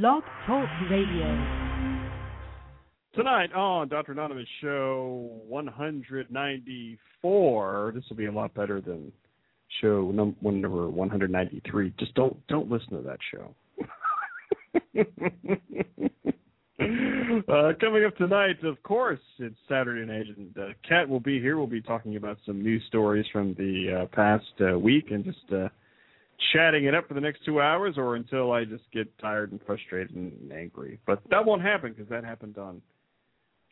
Blog Talk Radio. Tonight on Dr. Anonymous Show 194. This will be a lot better than show num- number 193. Just don't don't listen to that show. uh, coming up tonight, of course, it's Saturday night, and uh, Kat will be here. We'll be talking about some news stories from the uh, past uh, week and just uh, chatting it up for the next two hours, or until I just get tired and frustrated and angry. But that won't happen because that happened on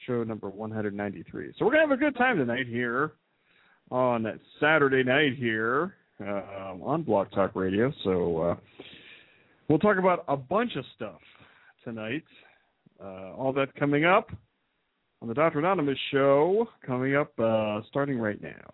show number 193. So we're gonna have a good time tonight here on Saturday night here uh, on Blog Talk Radio. So uh, we'll talk about a bunch of stuff tonight. Uh, all that coming up on the Dr. Anonymous show, coming up uh, starting right now.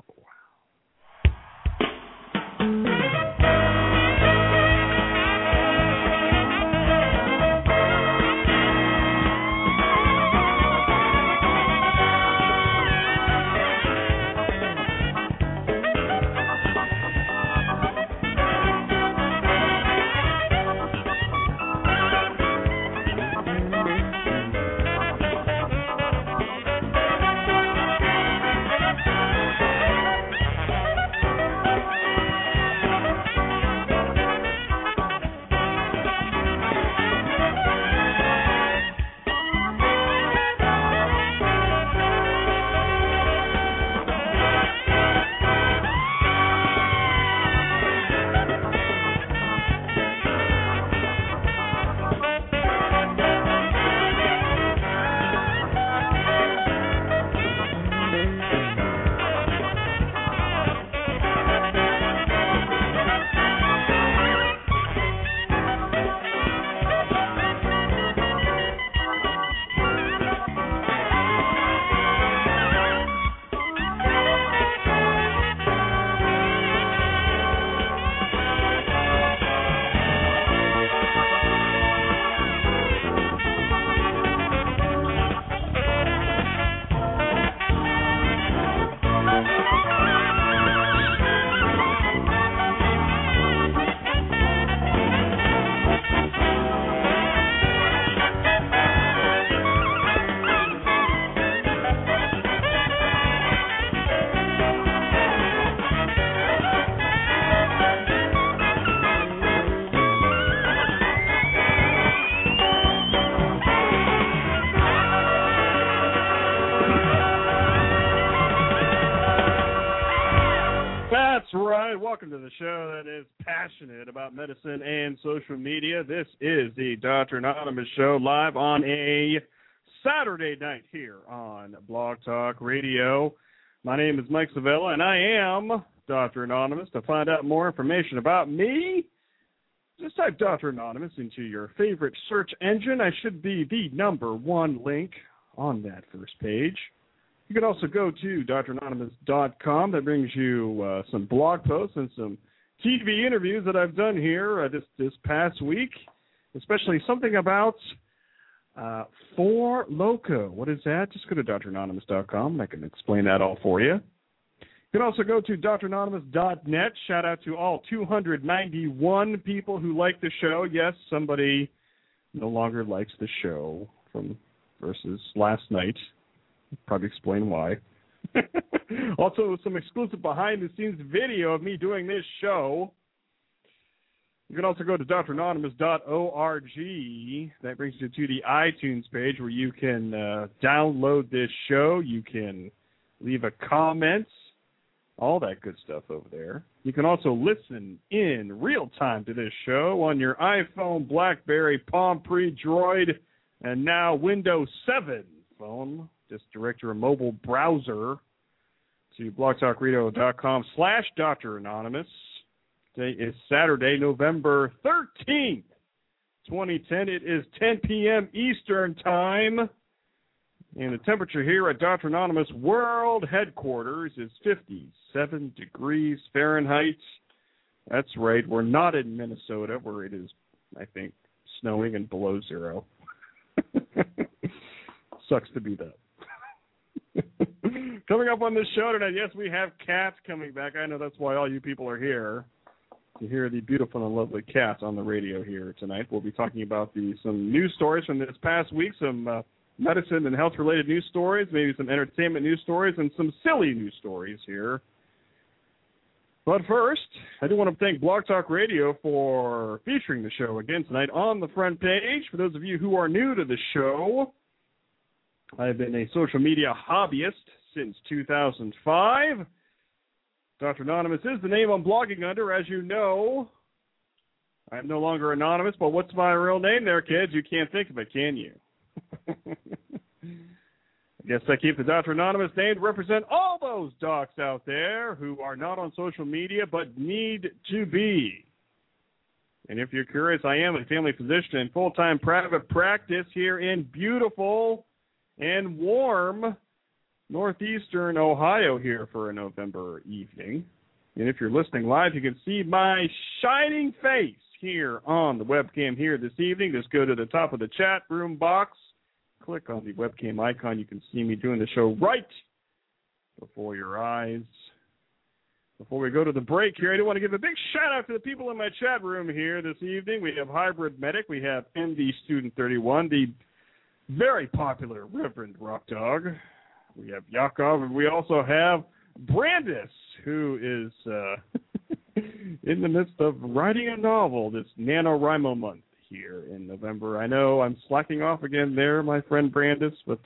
Social media. This is the Dr. Anonymous show live on a Saturday night here on Blog Talk Radio. My name is Mike Sevilla, and I am Dr. Anonymous. To find out more information about me, just type Dr. Anonymous into your favorite search engine. I should be the number one link on that first page. You can also go to dranonymous.com. That brings you uh, some blog posts and some TV interviews that I've done here uh, this this past week, especially something about uh, Four Loko. What is that? Just go to dranonymous.com and I can explain that all for you. You can also go to dranonymous.net. Shout out to all 291 people who like the show. Yes, somebody no longer likes the show from versus last night. Probably explain why. also, some exclusive behind the scenes video of me doing this show. You can also go to dranonymous.org. That brings you to the iTunes page where you can uh, download this show. You can leave a comment, all that good stuff over there. You can also listen in real time to this show on your iPhone, Blackberry, Palm Pre, Droid, and now Windows 7 phone just direct your mobile browser to blogtalkradio.com slash Dr. Anonymous. Today is Saturday, November 13th, 2010. It is 10 p.m. Eastern Time. And the temperature here at Dr. Anonymous World Headquarters is 57 degrees Fahrenheit. That's right. We're not in Minnesota where it is, I think, snowing and below zero. Sucks to be that. coming up on this show tonight, yes, we have Kat's coming back. I know that's why all you people are here. to hear the beautiful and lovely cats on the radio here tonight. We'll be talking about the some news stories from this past week, some uh, medicine and health related news stories, maybe some entertainment news stories, and some silly news stories here. But first, I do want to thank Blog Talk Radio for featuring the show again tonight on the front page. For those of you who are new to the show, I've been a social media hobbyist since 2005. Dr. Anonymous is the name I'm blogging under, as you know. I'm no longer anonymous, but what's my real name there, kids? You can't think of it, can you? I guess I keep the Dr. Anonymous name to represent all those docs out there who are not on social media but need to be. And if you're curious, I am a family physician in full time private practice here in beautiful and warm northeastern Ohio here for a November evening. And if you're listening live, you can see my shining face here on the webcam here this evening. Just go to the top of the chat room box, click on the webcam icon. You can see me doing the show right before your eyes. Before we go to the break here, I do want to give a big shout out to the people in my chat room here this evening. We have Hybrid Medic, we have MD Student 31, the very popular Reverend Rock Dog, we have Yakov, and we also have Brandis, who is uh, in the midst of writing a novel this NaNoWriMo month here in November. I know I'm slacking off again there, my friend Brandis, but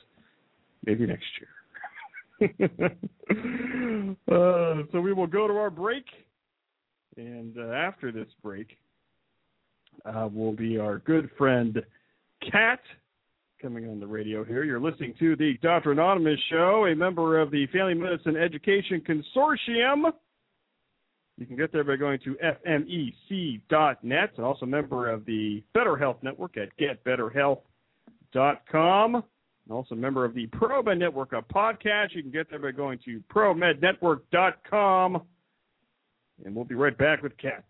maybe next year. uh, so we will go to our break, and uh, after this break, uh, will be our good friend Kat coming on the radio here. You're listening to the Dr. Anonymous Show, a member of the Family Medicine Education Consortium. You can get there by going to fmec.net and also a member of the Better Health Network at getbetterhealth.com. And also a member of the ProMed Network of podcasts. You can get there by going to promednetwork.com. And we'll be right back with Kat.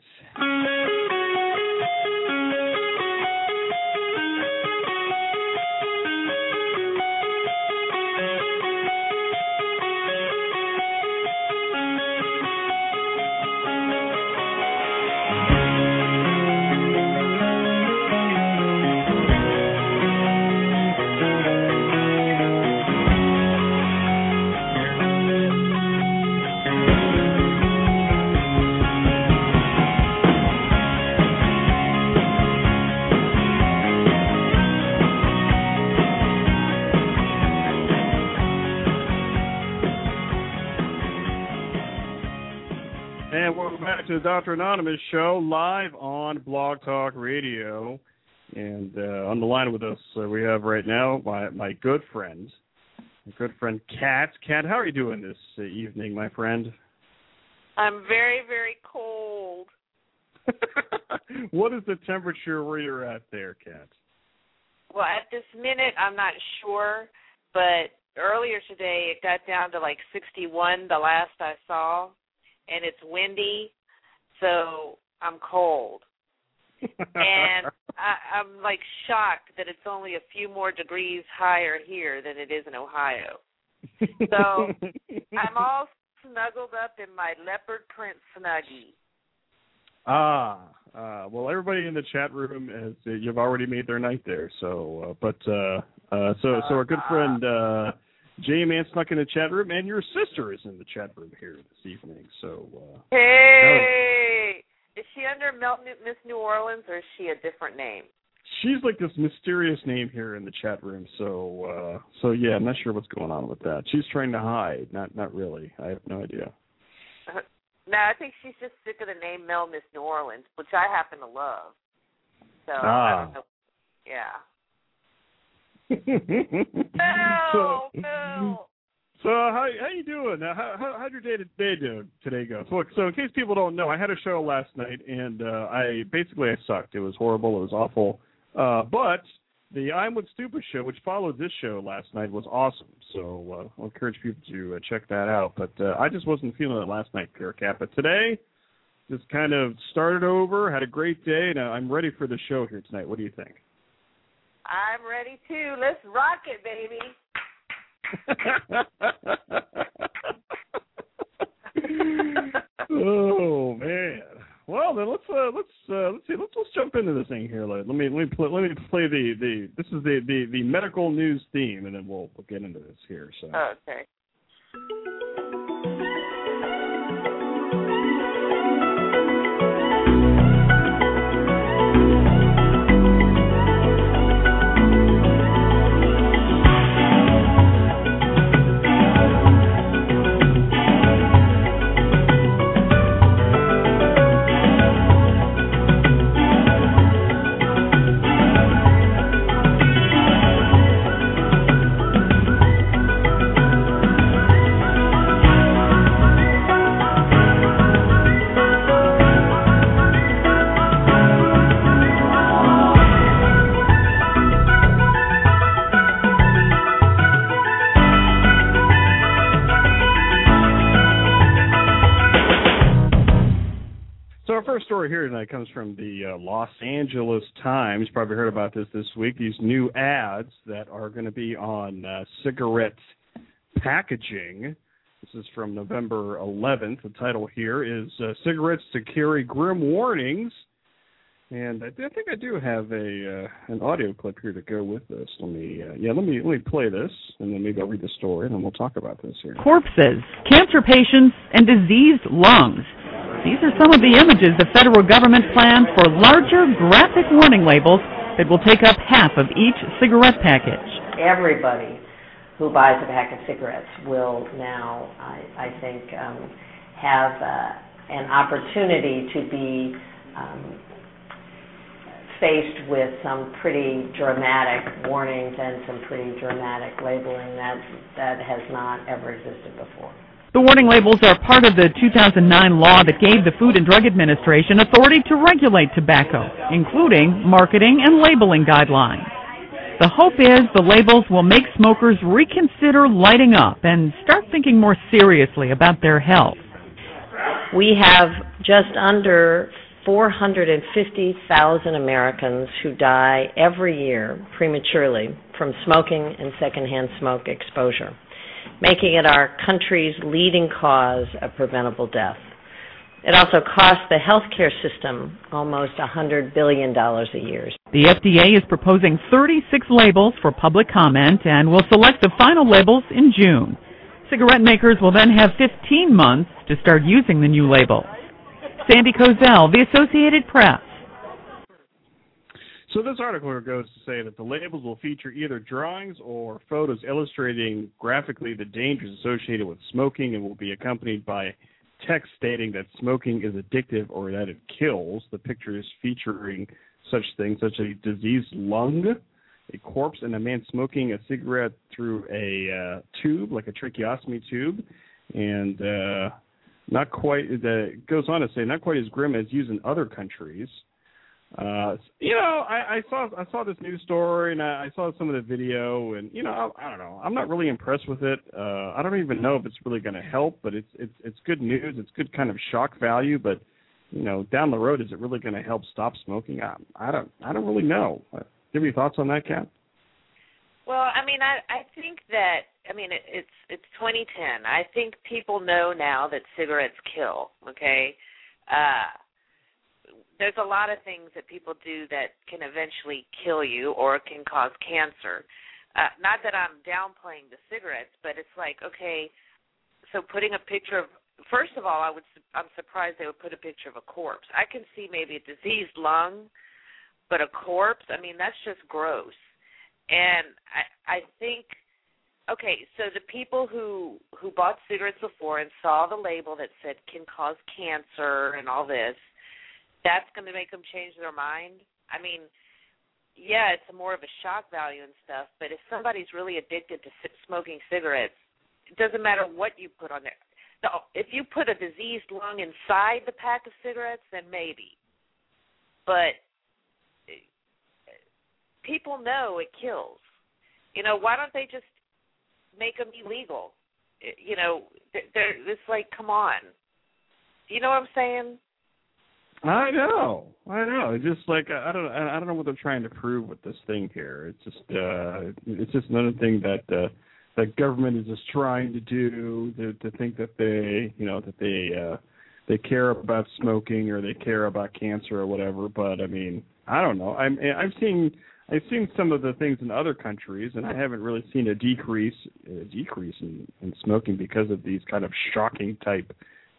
To the Dr. Anonymous show live on Blog Talk Radio. And uh, on the line with us, uh, we have right now my, my good friend, my good friend Kat. Kat, how are you doing this uh, evening, my friend? I'm very, very cold. what is the temperature where you're at there, Kat? Well, at this minute, I'm not sure, but earlier today it got down to like 61 the last I saw, and it's windy so I'm cold. and I, I'm like shocked that it's only a few more degrees higher here than it is in Ohio. So I'm all snuggled up in my leopard print snuggie. Ah, uh, well, everybody in the chat room has uh, you've already made their night there. So, uh, but uh, uh, so so our good friend uh, J Man snuck in the chat room, and your sister is in the chat room here this evening. So, uh, hey, is she under Miss New Orleans, or is she a different name? She's like this mysterious name here in the chat room. So, uh, so yeah, I'm not sure what's going on with that. She's trying to hide. Not, not really. I have no idea. Uh, no, I think she's just sick of the name Mel Miss New Orleans, which I happen to love. So, ah. I don't know. Yeah no, no. So how how you doing? How, how how'd your day today do today go? So, so in case people don't know, I had a show last night and uh, I basically I sucked. It was horrible. It was awful. Uh, but the I'm with Stupid show, which followed this show last night, was awesome. So uh, I'll encourage people to uh, check that out. But uh, I just wasn't feeling it last night, Pure Kat. But today, just kind of started over, had a great day, and I'm ready for the show here tonight. What do you think? I'm ready too. Let's rock it, baby. Oh man. Well, then let's uh, let's uh, let's see let's let's jump into this thing here. Let, let me let me play, let me play the the this is the, the the medical news theme, and then we'll we'll get into this here. So. Okay. Story here tonight comes from the uh, Los Angeles Times. Probably heard about this this week. These new ads that are going to be on uh, cigarette packaging. This is from November 11th. The title here is uh, "Cigarettes to Carry Grim Warnings." And I, I think I do have a uh, an audio clip here to go with this. Let me uh, yeah, let me let me play this, and then maybe I'll read the story, and then we'll talk about this here. Corpses, cancer patients, and diseased lungs. These are some of the images the federal government plans for larger graphic warning labels that will take up half of each cigarette package. Everybody who buys a pack of cigarettes will now, I, I think, um, have uh, an opportunity to be um, faced with some pretty dramatic warnings and some pretty dramatic labeling that that has not ever existed before. The warning labels are part of the 2009 law that gave the Food and Drug Administration authority to regulate tobacco, including marketing and labeling guidelines. The hope is the labels will make smokers reconsider lighting up and start thinking more seriously about their health. We have just under 450,000 Americans who die every year prematurely from smoking and secondhand smoke exposure making it our country's leading cause of preventable death. It also costs the healthcare system almost $100 billion a year. The FDA is proposing 36 labels for public comment and will select the final labels in June. Cigarette makers will then have 15 months to start using the new labels. Sandy Kozel, The Associated Press. So this article goes to say that the labels will feature either drawings or photos illustrating graphically the dangers associated with smoking and will be accompanied by text stating that smoking is addictive or that it kills. The pictures featuring such things such as a diseased lung, a corpse, and a man smoking a cigarette through a uh, tube, like a tracheostomy tube, and uh, not quite. It goes on to say not quite as grim as used in other countries. Uh, you know, I, I saw I saw this news story and I, I saw some of the video, and you know, I, I don't know. I'm not really impressed with it. Uh, I don't even know if it's really going to help, but it's it's it's good news. It's good kind of shock value, but you know, down the road, is it really going to help stop smoking? I, I don't I don't really know. Uh, do you have any thoughts on that, Kat? Well, I mean, I I think that I mean it, it's it's 2010. I think people know now that cigarettes kill. Okay. Uh there's a lot of things that people do that can eventually kill you or can cause cancer. Uh, not that I'm downplaying the cigarettes, but it's like okay, so putting a picture of first of all, I would I'm surprised they would put a picture of a corpse. I can see maybe a diseased lung, but a corpse, I mean that's just gross. And I I think okay, so the people who who bought cigarettes before and saw the label that said can cause cancer and all this, that's going to make them change their mind. I mean, yeah, it's more of a shock value and stuff, but if somebody's really addicted to smoking cigarettes, it doesn't matter what you put on there. No, if you put a diseased lung inside the pack of cigarettes, then maybe. But eh, people know it kills. You know, why don't they just make them illegal? Eh, you know, they're, it's like, come on. You know what I'm saying? I know, I know. It's just like I don't, I don't know what they're trying to prove with this thing here. It's just, uh it's just another thing that uh that government is just trying to do to to think that they, you know, that they uh they care about smoking or they care about cancer or whatever. But I mean, I don't know. I'm I've seen I've seen some of the things in other countries, and I haven't really seen a decrease a decrease in, in smoking because of these kind of shocking type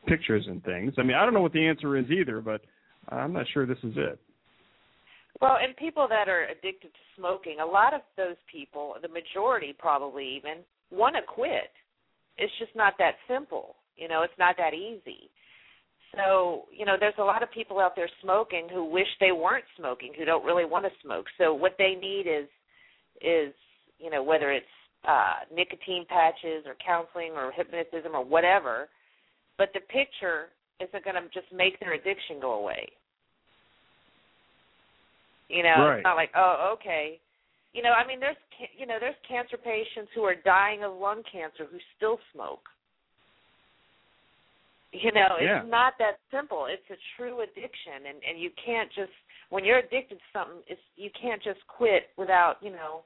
pictures and things. I mean, I don't know what the answer is either, but I'm not sure this is it. Well, and people that are addicted to smoking, a lot of those people, the majority probably even, want to quit. It's just not that simple. You know, it's not that easy. So, you know, there's a lot of people out there smoking who wish they weren't smoking, who don't really want to smoke. So what they need is is, you know, whether it's uh nicotine patches or counseling or hypnotism or whatever, but the picture isn't going to just make their addiction go away. You know, right. it's not like, oh, okay. You know, I mean, there's you know, there's cancer patients who are dying of lung cancer who still smoke. You know, it's yeah. not that simple. It's a true addiction, and and you can't just when you're addicted to something, it's you can't just quit without you know.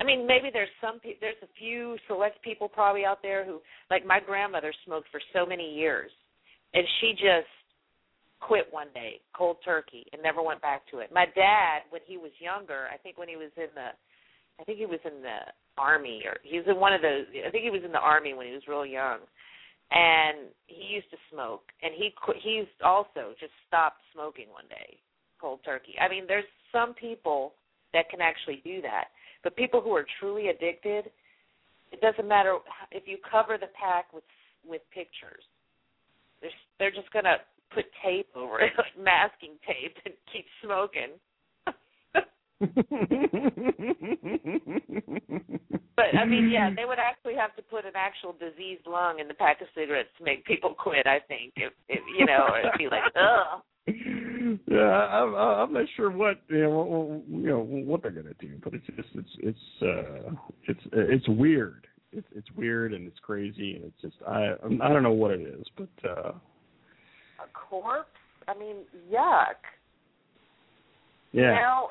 I mean, maybe there's some pe- there's a few select people probably out there who like my grandmother smoked for so many years, and she just quit one day cold turkey and never went back to it. My dad, when he was younger, I think when he was in the, I think he was in the army or he was in one of those. I think he was in the army when he was real young and he used to smoke and he he's also just stopped smoking one day cold turkey i mean there's some people that can actually do that but people who are truly addicted it doesn't matter if you cover the pack with with pictures they're they're just going to put tape over it like masking tape and keep smoking But I mean, yeah, they would actually have to put an actual diseased lung in the pack of cigarettes to make people quit. I think, if, if you know, it'd be like, ugh. Yeah, I'm, I'm not sure what you know, you know what they're gonna do, but it's just it's it's uh it's it's weird. It's it's weird and it's crazy and it's just I I don't know what it is, but uh a corpse. I mean, yuck. Yeah. You know,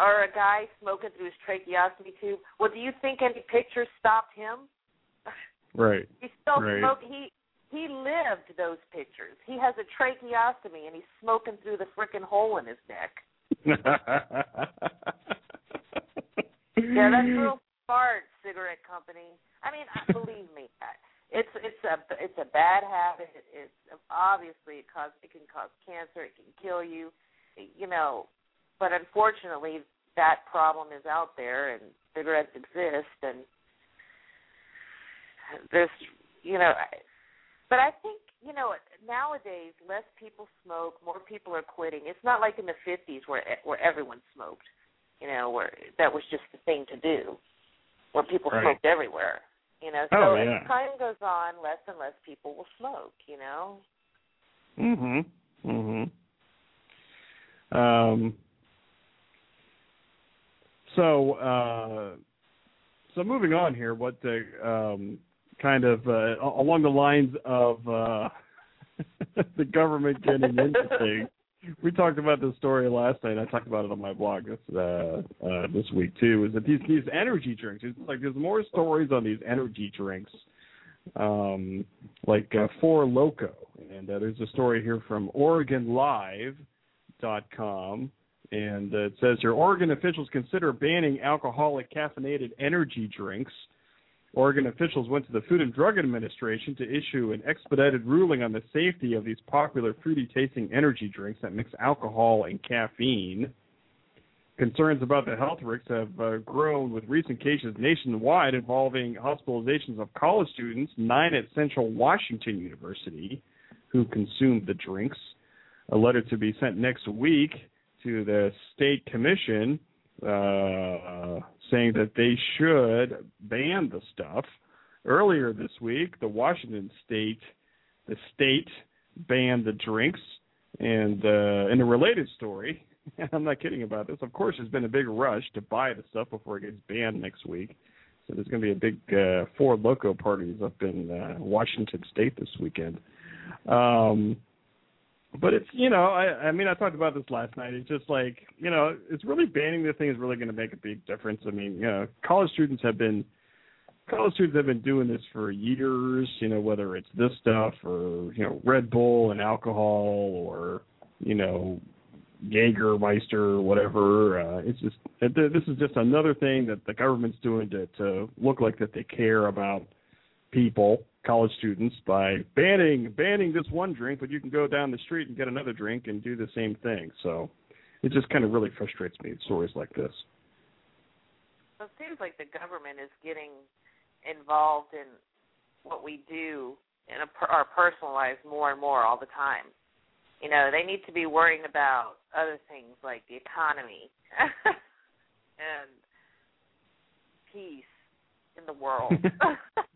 or a guy smoking through his tracheostomy tube. Well, do you think any pictures stopped him? Right. he still right. smoked. He he lived those pictures. He has a tracheostomy and he's smoking through the frickin' hole in his neck. yeah, that's real smart, cigarette company. I mean, believe me, it's it's a it's a bad habit. It's obviously it cause it can cause cancer. It can kill you. You know, but unfortunately that problem is out there and cigarettes exist and there's you know but I think you know nowadays less people smoke more people are quitting. It's not like in the 50s where where everyone smoked you know where that was just the thing to do where people right. smoked everywhere you know. So oh, yeah. as time goes on less and less people will smoke you know. Mhm mhm um so, uh, so moving on here, what the um, kind of uh, along the lines of uh, the government getting into things. We talked about this story last night. I talked about it on my blog this uh, uh, this week too. Is that these these energy drinks? It's like there's more stories on these energy drinks, um, like uh, Four Loko, and uh, there's a story here from OregonLive.com and uh, it says here Oregon officials consider banning alcoholic caffeinated energy drinks. Oregon officials went to the Food and Drug Administration to issue an expedited ruling on the safety of these popular fruity tasting energy drinks that mix alcohol and caffeine. Concerns about the health risks have uh, grown with recent cases nationwide involving hospitalizations of college students, nine at Central Washington University, who consumed the drinks. A letter to be sent next week to the state commission uh, saying that they should ban the stuff. Earlier this week, the Washington state, the state banned the drinks. And uh, in a related story, I'm not kidding about this. Of course, there's been a big rush to buy the stuff before it gets banned next week. So there's going to be a big uh, Four Loko parties up in uh, Washington State this weekend. Um, but it's you know I I mean I talked about this last night. It's just like you know it's really banning the thing is really going to make a big difference. I mean you know college students have been college students have been doing this for years. You know, whether it's this stuff or you know Red Bull and alcohol or you know Jägermeister or whatever. Uh, it's just this is just another thing that the government's doing to to look like that they care about people, college students, by banning banning this one drink, but you can go down the street and get another drink and do the same thing. So it just kind of really frustrates me stories like this. So it seems like the government is getting involved in what we do in a, our personal lives more and more all the time. You know, they need to be worrying about other things like the economy and peace in the world.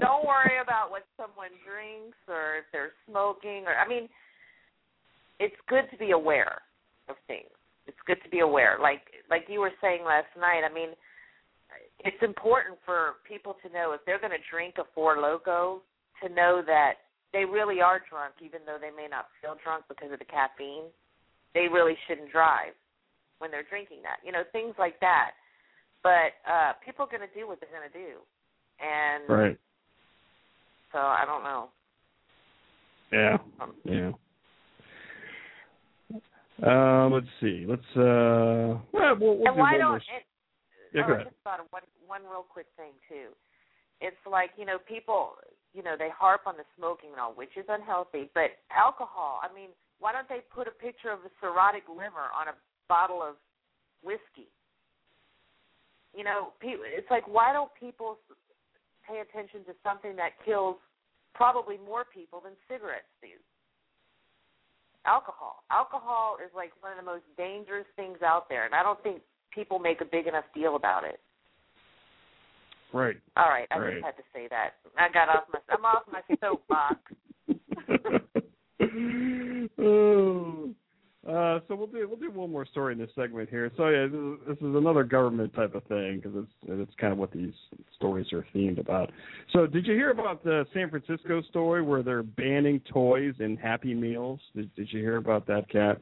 Don't worry about what someone drinks or if they're smoking or I mean it's good to be aware of things. It's good to be aware. Like like you were saying last night, I mean it's important for people to know if they're going to drink a Four Loko to know that they really are drunk, even though they may not feel drunk because of the caffeine. They really shouldn't drive when they're drinking that. You know, things like that. But uh people are going to do what they're going to do, and right. So I don't know. Yeah. Um, yeah. Um, let's see. Let's uh. Well, we'll, we'll and why don't? It, yeah, oh, I just thought of one one real quick thing too. It's like you know people you know, they harp on the smoking and all, which is unhealthy. But alcohol, I mean, why don't they put a picture of a cirrhotic liver on a bottle of whiskey? You know, it's like why don't people pay attention to something that kills probably more people than cigarettes do? Alcohol. Alcohol is like one of the most dangerous things out there, and I don't think people make a big enough deal about it. Right. All right, I right. just had to say that. I got off my I'm off my soapbox. oh. Uh, so we'll do we'll do one more story in this segment here. So yeah, this is, this is another government type of thing because it's it's kind of what these stories are themed about. So did you hear about the San Francisco story where they're banning toys in Happy Meals? Did Did you hear about that, Kat?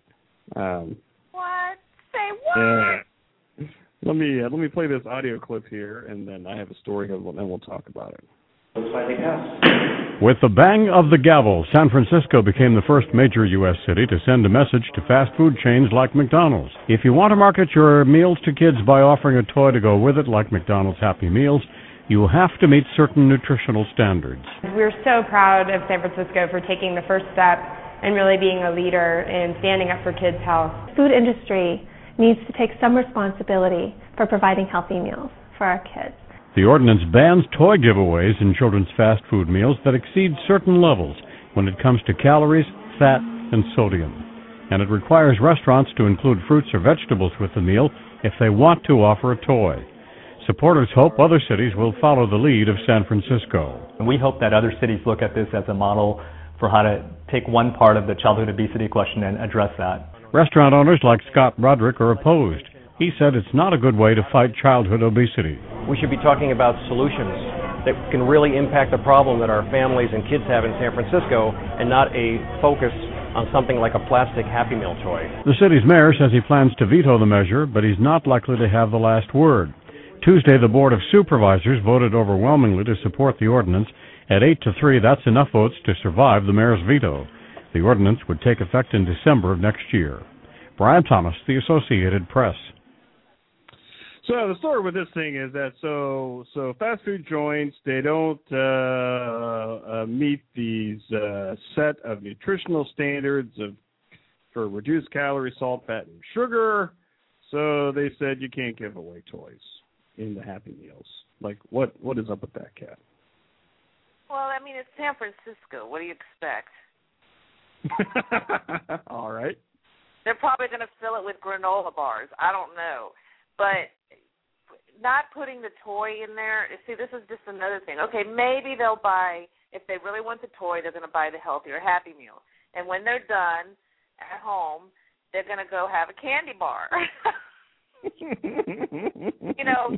Um, what? Say what? Yeah. Let me uh, let me play this audio clip here, and then I have a story, and then we'll talk about it. With the bang of the gavel, San Francisco became the first major U.S. city to send a message to fast food chains like McDonald's. If you want to market your meals to kids by offering a toy to go with it, like McDonald's Happy Meals, you have to meet certain nutritional standards. We're so proud of San Francisco for taking the first step and really being a leader in standing up for kids' health. The food industry needs to take some responsibility for providing healthy meals for our kids. The ordinance bans toy giveaways in children's fast food meals that exceed certain levels when it comes to calories, fat, and sodium. And it requires restaurants to include fruits or vegetables with the meal if they want to offer a toy. Supporters hope other cities will follow the lead of San Francisco. We hope that other cities look at this as a model for how to take one part of the childhood obesity question and address that. Restaurant owners like Scott Broderick are opposed. He said it's not a good way to fight childhood obesity. We should be talking about solutions that can really impact the problem that our families and kids have in San Francisco and not a focus on something like a plastic Happy Meal toy. The city's mayor says he plans to veto the measure, but he's not likely to have the last word. Tuesday, the Board of Supervisors voted overwhelmingly to support the ordinance. At 8 to 3, that's enough votes to survive the mayor's veto. The ordinance would take effect in December of next year. Brian Thomas, The Associated Press. So the story with this thing is that so so fast food joints they don't uh, uh, meet these uh, set of nutritional standards of for reduced calorie, salt, fat, and sugar. So they said you can't give away toys in the Happy Meals. Like what what is up with that, Kat? Well, I mean it's San Francisco. What do you expect? All right. They're probably going to fill it with granola bars. I don't know, but not putting the toy in there. See, this is just another thing. Okay, maybe they'll buy if they really want the toy, they're going to buy the healthier Happy Meal, and when they're done at home, they're going to go have a candy bar. you know,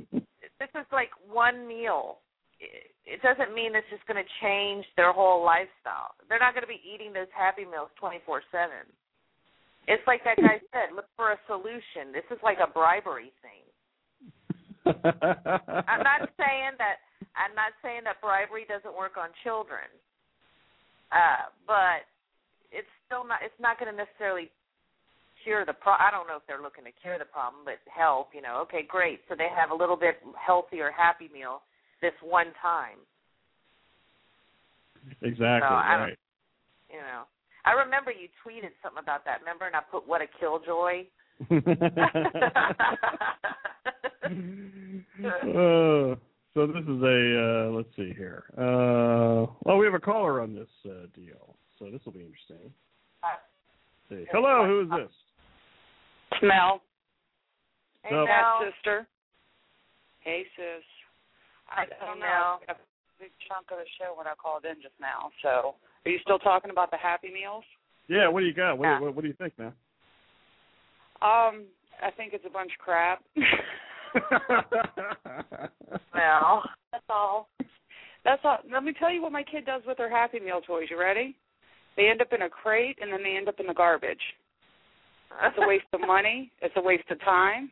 this is like one meal. It doesn't mean it's just going to change their whole lifestyle. They're not going to be eating those Happy Meals 24 7. It's like that guy said look for a solution. This is like a bribery thing. I'm not saying that I'm not saying that bribery doesn't work on children. Uh, but it's still not it's not going to necessarily cure the pro I don't know if they're looking to cure the problem, but help, you know. Okay, great. So they have a little bit healthier happy meal this one time. Exactly. So, right. You know. I remember you tweeted something about that, remember? And I put what a killjoy. uh, so this is a uh, let's see here. Uh, well, we have a caller on this uh, deal, so this will be interesting. see. Hello, who is this? Mel. Hey, No. Mel. Sister. Hey, sis. I, I don't know. Big chunk of the show when I called in just now. So, are you still talking about the Happy Meals? Yeah, what do you got? What, Yeah. what, what do you think, man? Um, I think it's a bunch of crap. Well, That's all. That's all. Let me tell you what my kid does with her Happy Meal toys. You ready? They end up in a crate and then they end up in the garbage. It's a waste of money. It's a waste of time.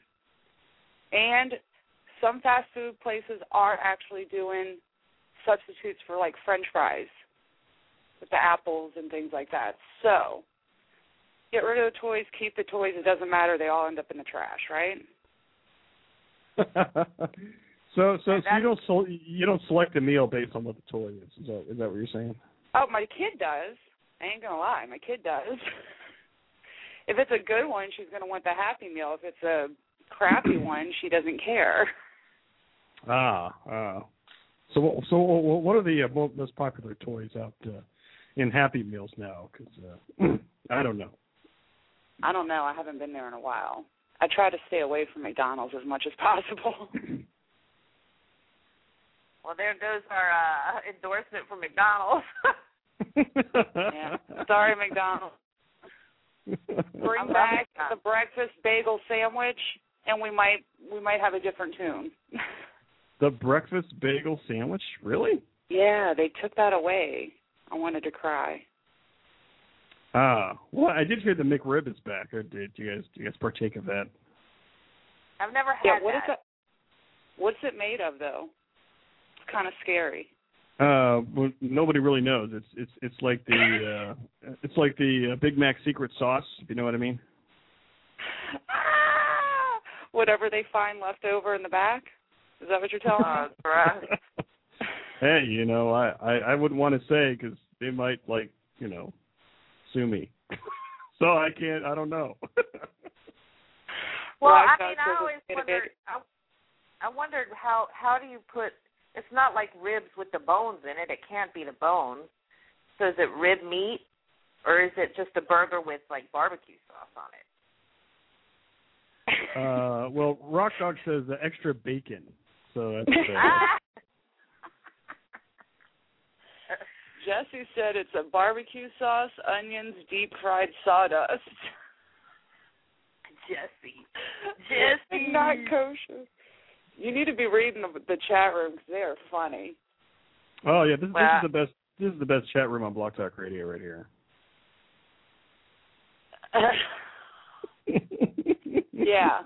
And some fast food places are actually doing substitutes for like French fries with the apples and things like that. So get rid of the toys, keep the toys. It doesn't matter. They all end up in the trash, right? so, so, so you don't sel- you don't select a meal based on what the toy is. Is that is that what you're saying? Oh, my kid does. I ain't gonna lie, my kid does. if it's a good one, she's gonna want the Happy Meal. If it's a crappy one, she doesn't care. Ah, ah. So, what- so what what are the uh, most popular toys out uh, in Happy Meals now? Because uh, I don't know. I don't know. I haven't been there in a while. I try to stay away from McDonald's as much as possible. well, there goes our uh, endorsement for McDonald's. yeah. Sorry, McDonald's. Bring I'm back the breakfast bagel sandwich, and we might we might have a different tune. The breakfast bagel sandwich, really? yeah, they took that away. I wanted to cry. Ah, well, I did hear the McRib is back. Or did you guys do you guys partake of that? I've never had Yeah, what is that. it? What's it made of, though? It's kind of scary. Uh, well, nobody really knows. It's it's it's like the uh, it's like the uh, Big Mac secret sauce. If you know what I mean. Ah! Whatever they find left over in the back. Is that what you're telling Uh, me? hey, you know, I I, I wouldn't want to say because they might like you know sue me. so I can't. I don't know. Well, Well, I I mean, I always gonna wondered. I, I wondered how how do you put? It's not like ribs with the bones in it. It can't be the bones. So is it rib meat, or is it just a burger with like barbecue sauce on it? uh, well, Rock Dog says the extra bacon. So that's! Jesse said it's a barbecue sauce, onions, deep fried sawdust. Jesse. Jesse. Not kosher. You need to be reading the, the chat room because they are funny. oh yeah, this, this is the best. This is the best chat room on Blog Talk Radio right here. yeah.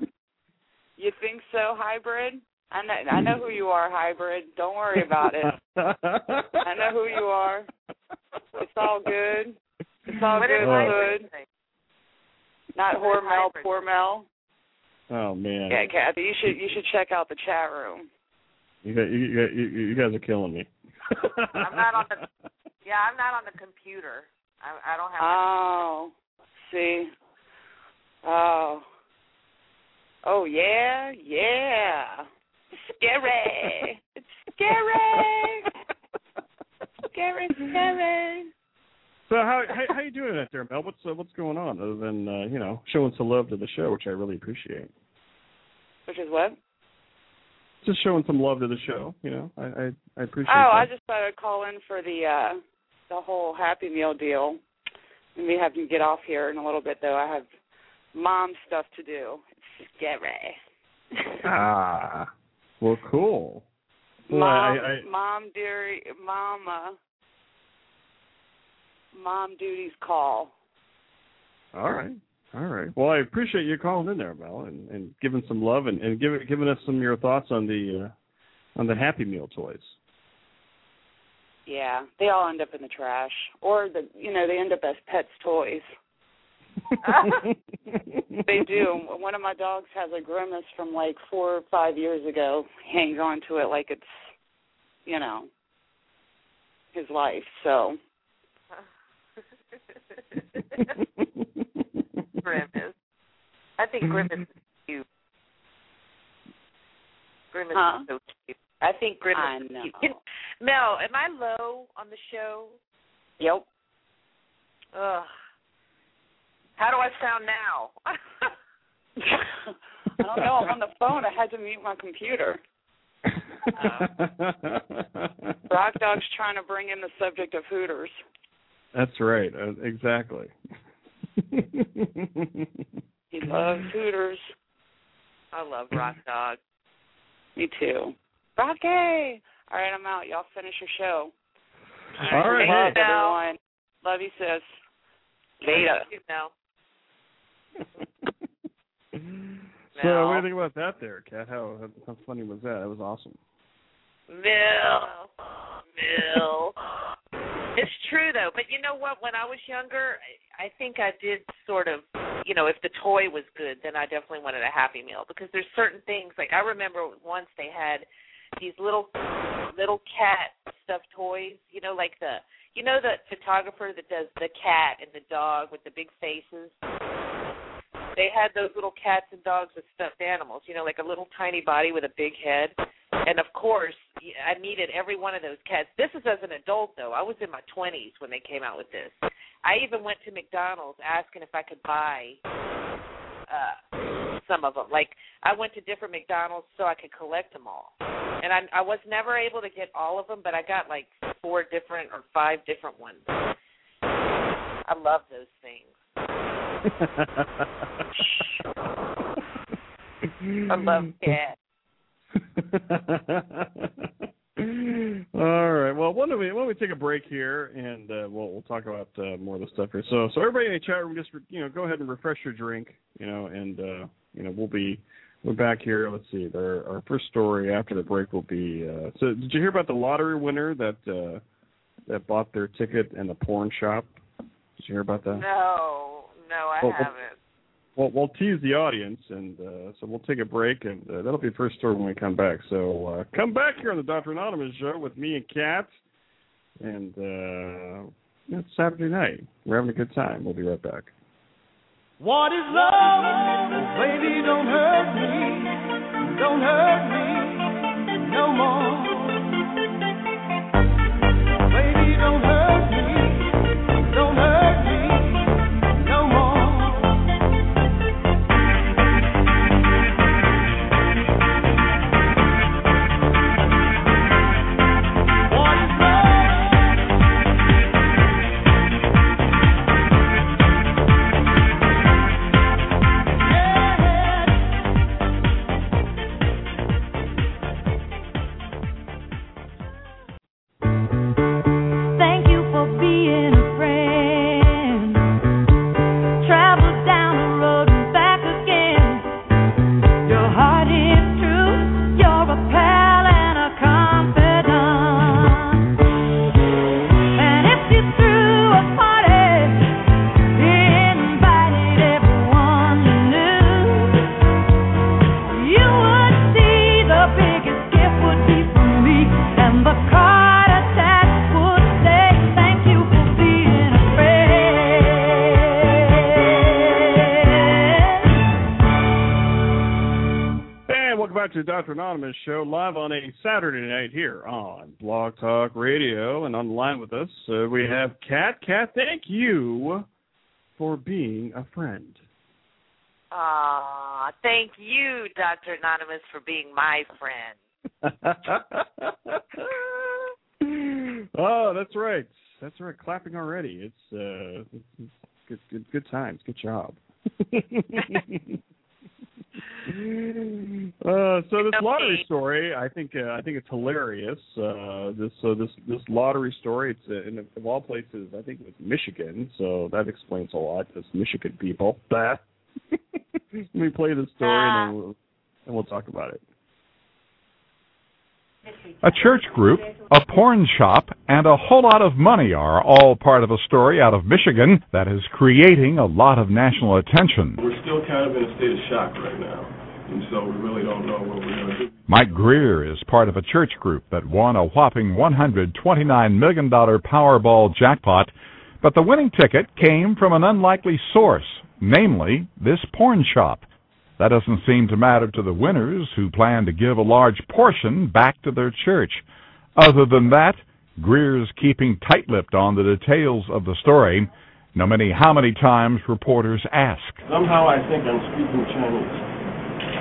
You think so, hybrid? I know I know who you are, hybrid. Don't worry about it. I know who you are. It's all good. It's all What good did in the hybrid hood. say? Not What did Hormel, poor Mel. Oh man. Yeah, Kathy, you should you should check out the chat room. You guys, you, guys- you, you guys are killing me. I'm not on the- Yeah, I'm not on the computer. I, I don't have. my Oh, see. Oh. Oh yeah, yeah. Scary. It's scary. scary, scary. So how how, how you doing out there, Mel? What's uh, what's going on other than uh, you know showing some love to the show, which I really appreciate. Which is what? Just showing some love to the show, you know. I I, I appreciate. Oh, that. I just thought I'd call in for the uh the whole Happy Meal deal. Let me have to get off here in a little bit though. I have mom stuff to do. It's scary. Ah, well, cool. Well, mom, I, I, mom, dear, mama, mom duties call. all right. All right. Well, I appreciate you calling in there, Mel, and, and giving some love and, and giving giving us some of your thoughts on the uh, on the Happy Meal toys. Yeah, they all end up in the trash, or the you know they end up as pets' toys. they do. One of my dogs has a grimace from like four or five years ago. Hangs on to it like it's, you know, his life. So. Grimace. I think Grimace is cute. Grimace Huh? is so cute. I think Grimace I is cute. Mel, am I low on the show? Yep. Ugh. How do I sound now? I don't know. I'm on the phone. I had to mute my computer. Rock Dog's trying to bring in the subject of Hooters. That's right. Uh, exactly. He loves Hooters. I love Rock Dog. Me too. Rocky. All right, I'm out. Y'all finish your show. All right. Love everyone. Love you, sis. Later. Mel. So, what do you think about that, there, Kat? How how funny was that? That was awesome. Mill. Mill. It's true though, but you know what? When I was younger, I I think I did sort of, you know, if the toy was good, then I definitely wanted a Happy Meal because there's certain things. Like I remember once they had these little little cat stuffed toys. You know, like the you know the photographer that does the cat and the dog with the big faces. They had those little cats and dogs with stuffed animals. You know, like a little tiny body with a big head. And of course, I needed every one of those cats. This is as an adult, though. I was in my 20s when they came out with this. I even went to McDonald's asking if I could buy uh some of them. Like I went to different McDonald's so I could collect them all. And I I was never able to get all of them, but I got like four different or five different ones. I love those things. I love cats. All right. Well, why don't we why don't we take a break here, and uh, we'll we'll talk about uh, more of the stuff here. So, so everybody in the chat room, just you know, go ahead and refresh your drink, you know, and uh, you know, we'll be we're back here. Let's see. Our our first story after the break will be. Uh, so, did you hear about the lottery winner that uh, that bought their ticket in the porn shop? Did you hear about that? No, no, I Well, well, haven't. Well, we'll tease the audience, and uh, so we'll take a break, and uh, that'll be the first story when we come back. So uh, come back here on the Dr. Anonymous show with me and Kat, and uh, it's Saturday night. We're having a good time. We'll be right back. What is love? Baby, don't hurt me. Don't hurt me back to the Dr. Anonymous show, live on a Saturday night here on Blog Talk Radio. And on the line with us, uh, we have Kat. Kat, thank you for being a friend. Aw, thank you, Dr. Anonymous, for being my friend. oh, that's right. That's right. Clapping already. It's uh, it's, it's good, good, good times. Good job. Uh, so this lottery story, I think, uh, I think it's hilarious. Uh, this, so this, this lottery story, it's uh, in of all places, I think it was Michigan. So that explains a lot. Those Michigan people. Let me play the story and then we'll, and we'll talk about it. A church group, a porn shop, and a whole lot of money are all part of a story out of Michigan that is creating a lot of national attention. We're still kind of in a state of shock right now, and so we really don't know what we're going to do. Mike Greer is part of a church group that won a whopping $129 million Powerball jackpot, but the winning ticket came from an unlikely source, namely this porn shop. That doesn't seem to matter to the winners who plan to give a large portion back to their church. Other than that, Greer's keeping tight-lipped on the details of the story, no matter how many times reporters ask. Somehow I think I'm speaking Chinese.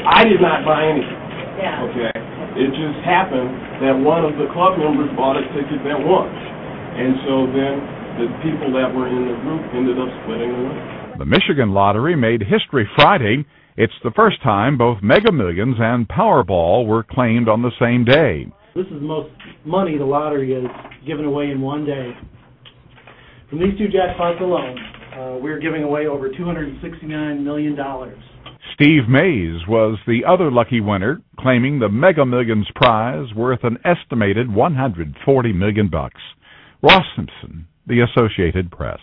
I did not buy anything. Yeah. Okay? It just happened that one of the club members bought a ticket that won. And so then the people that were in the group ended up splitting the money. The Michigan lottery made history Friday. It's the first time both Mega Millions and Powerball were claimed on the same day. This is the most money the lottery has given away in one day. From these two jackpots alone, uh, we're giving away over $269 million. Steve Mays was the other lucky winner, claiming the Mega Millions prize worth an estimated 140 million bucks. Ross Simpson, The Associated Press.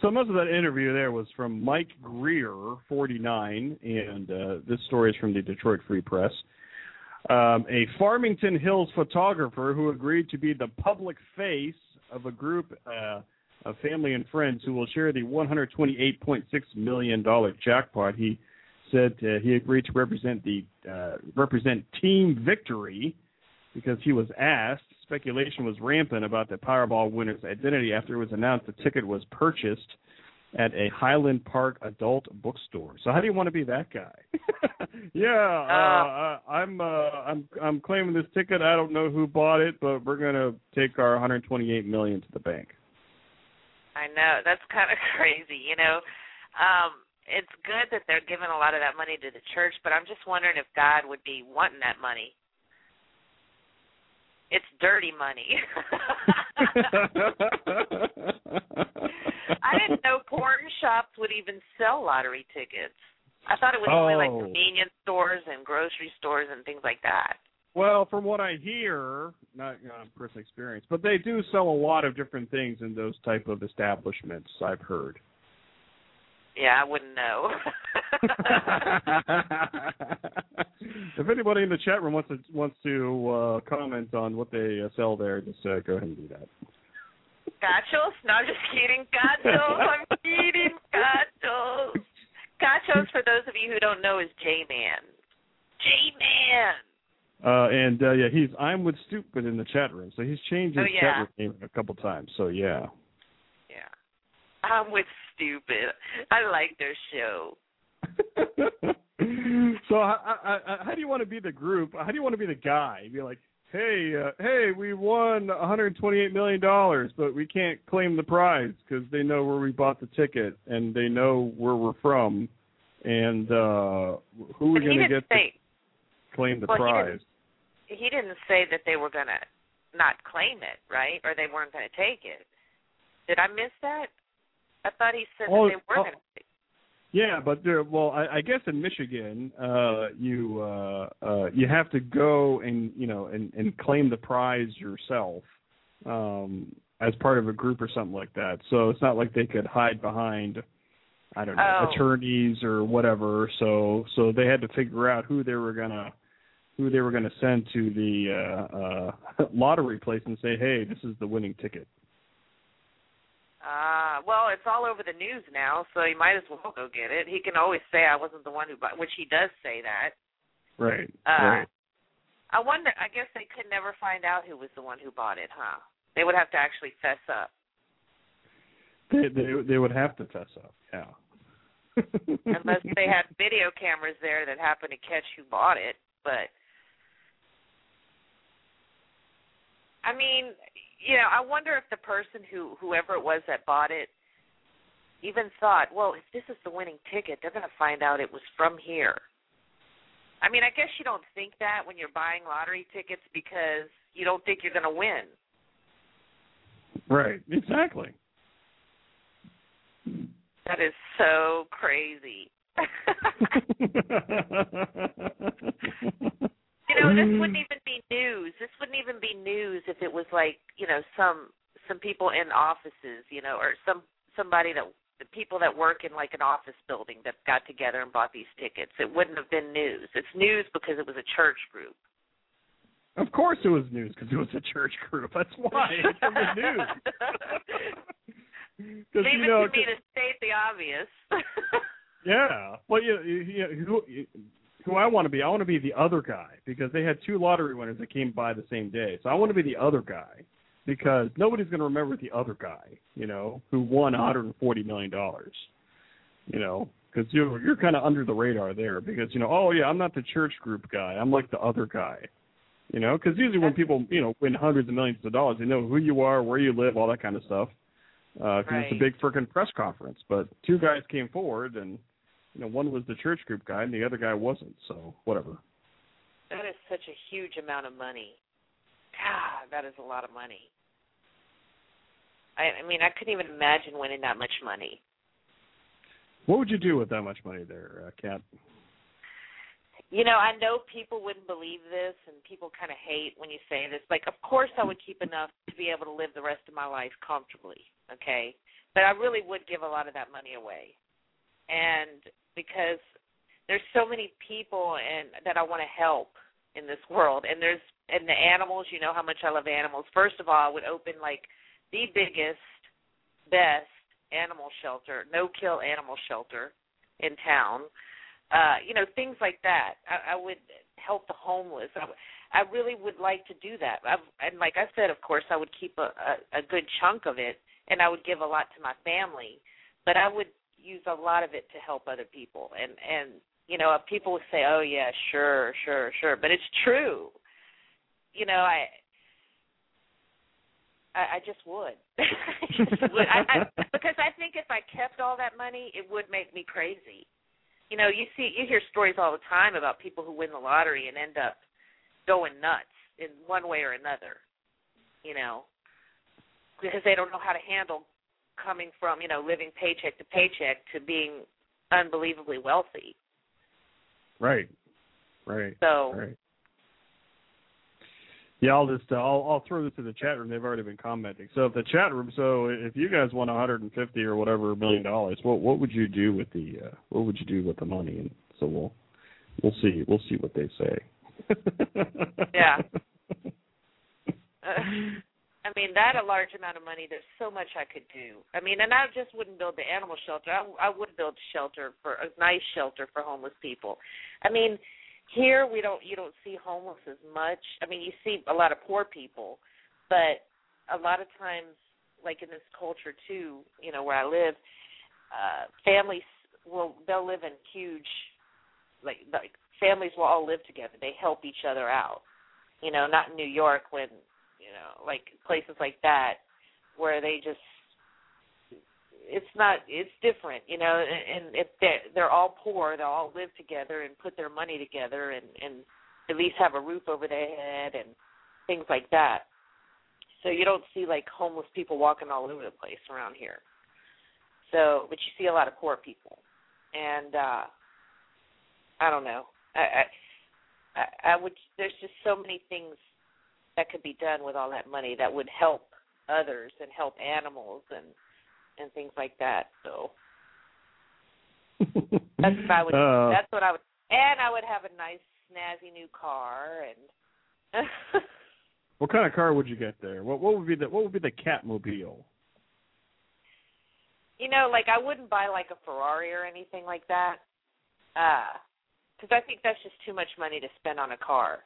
So most of that interview there was from Mike Greer, 49, and uh, this story is from the Detroit Free Press. Um, a Farmington Hills photographer who agreed to be the public face of a group uh, of family and friends who will share the $128.6 million jackpot. He said uh, he agreed to represent the uh, represent Team Victory because he was asked. Speculation was rampant about the Powerball winner's identity after it was announced the ticket was purchased at a Highland Park adult bookstore. So how do you want to be that guy? yeah, uh, uh, I'm uh, I'm I'm claiming this ticket. I don't know who bought it, but we're gonna take our 128 million to the bank. I know that's kind of crazy. You know, um, it's good that they're giving a lot of that money to the church, but I'm just wondering if God would be wanting that money. It's dirty money. I didn't know porn shops would even sell lottery tickets. I thought it was only like Oh. convenience stores and grocery stores and things like that. Well, from what I hear, not you know, personal experience, but they do sell a lot of different things in those type of establishments. I've heard. Yeah, I wouldn't know. if anybody in the chat room wants to wants to uh, comment on what they uh, sell there, just uh, go ahead and do that. Gachos? No, I'm just kidding. Gachos. I'm kidding. Gachos. Gachos, for those of you who don't know, is J-Man. J-Man. Uh, and uh, yeah, he's I'm with stupid in the chat room, so he's changed his Oh, yeah. chat room name a couple times. So yeah. Yeah. I'm with Stupid. I like their show. so I, I, I, how do you want to be the group? How do you want to be the guy? Be like, hey, uh, hey, we won 128 million dollars, but we can't claim the prize because they know where we bought the ticket and they know where we're from, and uh who we're gonna get say to claim the well, he prize. didn't- he didn't say that they were gonna not claim it, right? Or they weren't gonna take it. Did I miss that? I thought he said Oh, that they were oh. gonna take Yeah, but there, well, I, I guess in Michigan, uh, you uh, uh, you have to go and you know and, and claim the prize yourself um, as part of a group or something like that. So it's not like they could hide behind, I don't know, Oh. attorneys or whatever. So so they had to figure out who they were gonna who they were gonna send to the uh, uh, lottery place and say, hey, this is the winning ticket. Ah, well, it's all over the news now, so he might as well go get it. He can always say I wasn't the one who bought, which he does say that. Right. Uh, right. I wonder. I guess they could never find out who was the one who bought it, huh? They would have to actually fess up. They, they they would have to fess up. Yeah. unless they had video cameras there that happened to catch who bought it. But I mean, you know, I wonder if the person who whoever it was that bought it even thought, well, if this is the winning ticket, they're going to find out it was from here. I mean, I guess you don't think that when you're buying lottery tickets because you don't think you're going to win. Right. Exactly. That is so crazy. you know, this wouldn't mm. even be news. This wouldn't even be news if it was like, you know, some some people in offices, you know, or some somebody that the people that work in like an office building that got together and bought these tickets. It wouldn't have been news. It's news because it was a church group. Of course, it was news because it was a church group. That's why it was news. Leave you it to me to state the obvious. yeah. Well, you, you, you who I want to be? I want to be the other guy because they had two lottery winners that came by the same day. So I want to be the other guy because nobody's going to remember the other guy, you know, who won 140 million dollars. You know, because you're you're kind of under the radar there because you know, oh yeah, I'm not the church group guy. I'm like the other guy. You know, because usually when people you know win hundreds of millions of dollars, they know who you are, where you live, all that kind of stuff. Uh, because it's a big freaking press conference. But two guys came forward, and you know, one was the church group guy, and the other guy wasn't. So whatever. that is such a huge amount of money. God, that is a lot of money. I, I mean, I couldn't even imagine winning that much money. What would you do with that much money there, uh, Kat? You know, I know people wouldn't believe this, and people kind of hate when you say this. Like, of course, I would keep enough to be able to live the rest of my life comfortably, okay? But I really would give a lot of that money away, and because there's so many people and that I want to help in this world, and there's and the animals. You know how much I love animals. First of all, I would open like the biggest, best animal shelter, no kill animal shelter in town uh, you know, things like that. I, I would help the homeless. I really would like to do that. I've, and like I said, of course, I would keep a, a, a good chunk of it, and I would give a lot to my family. But I would use a lot of it to help other people. And and you know, people would say, "Oh yeah, sure, sure, sure," but it's true. You know, I. I, I just would. I just would. I, I, because I think if I kept all that money, it would make me crazy you know, you see you hear stories all the time about people who win the lottery and end up going nuts in one way or another. You know, because they don't know how to handle coming from, you know, living paycheck to paycheck to being unbelievably wealthy. Right. Right. So Right. Yeah, I'll just uh, I'll I'll throw this in the chat room. They've already been commenting. So if the chat room, so if you guys won 150 or whatever million dollars, what what would you do with the uh, what would you do with the money? And so we'll we'll see we'll see what they say. Yeah. I mean, that a large amount of money. There's so much I could do. I mean, and I just wouldn't build the animal shelter. I, I would build shelter for a nice shelter for homeless people. I mean, here we don't you don't see homeless as much. I mean, you see a lot of poor people, but a lot of times, like in this culture too, you know, where I live, uh, families will they'll live in huge, like like families will all live together. They help each other out. You know, not in New York when you know, like places like that where they just it's not it's different you know and, if they're they're all poor they'll all live together and put their money together and and at least have a roof over their head and things like that. So you don't see like homeless people walking all over the place around here. So but you see a lot of poor people. And uh i don't know. I I, I would. There's just so many things that could be done with all that money that would help others and help animals and and things like that. So that's what I would. Uh, that's what I would. And I would have a nice snazzy new car and. what kind of car would you get there? What what would be the what would be the Catmobile? you know, like I wouldn't buy like a Ferrari or anything like that, because I think that's just too much money to spend on a car.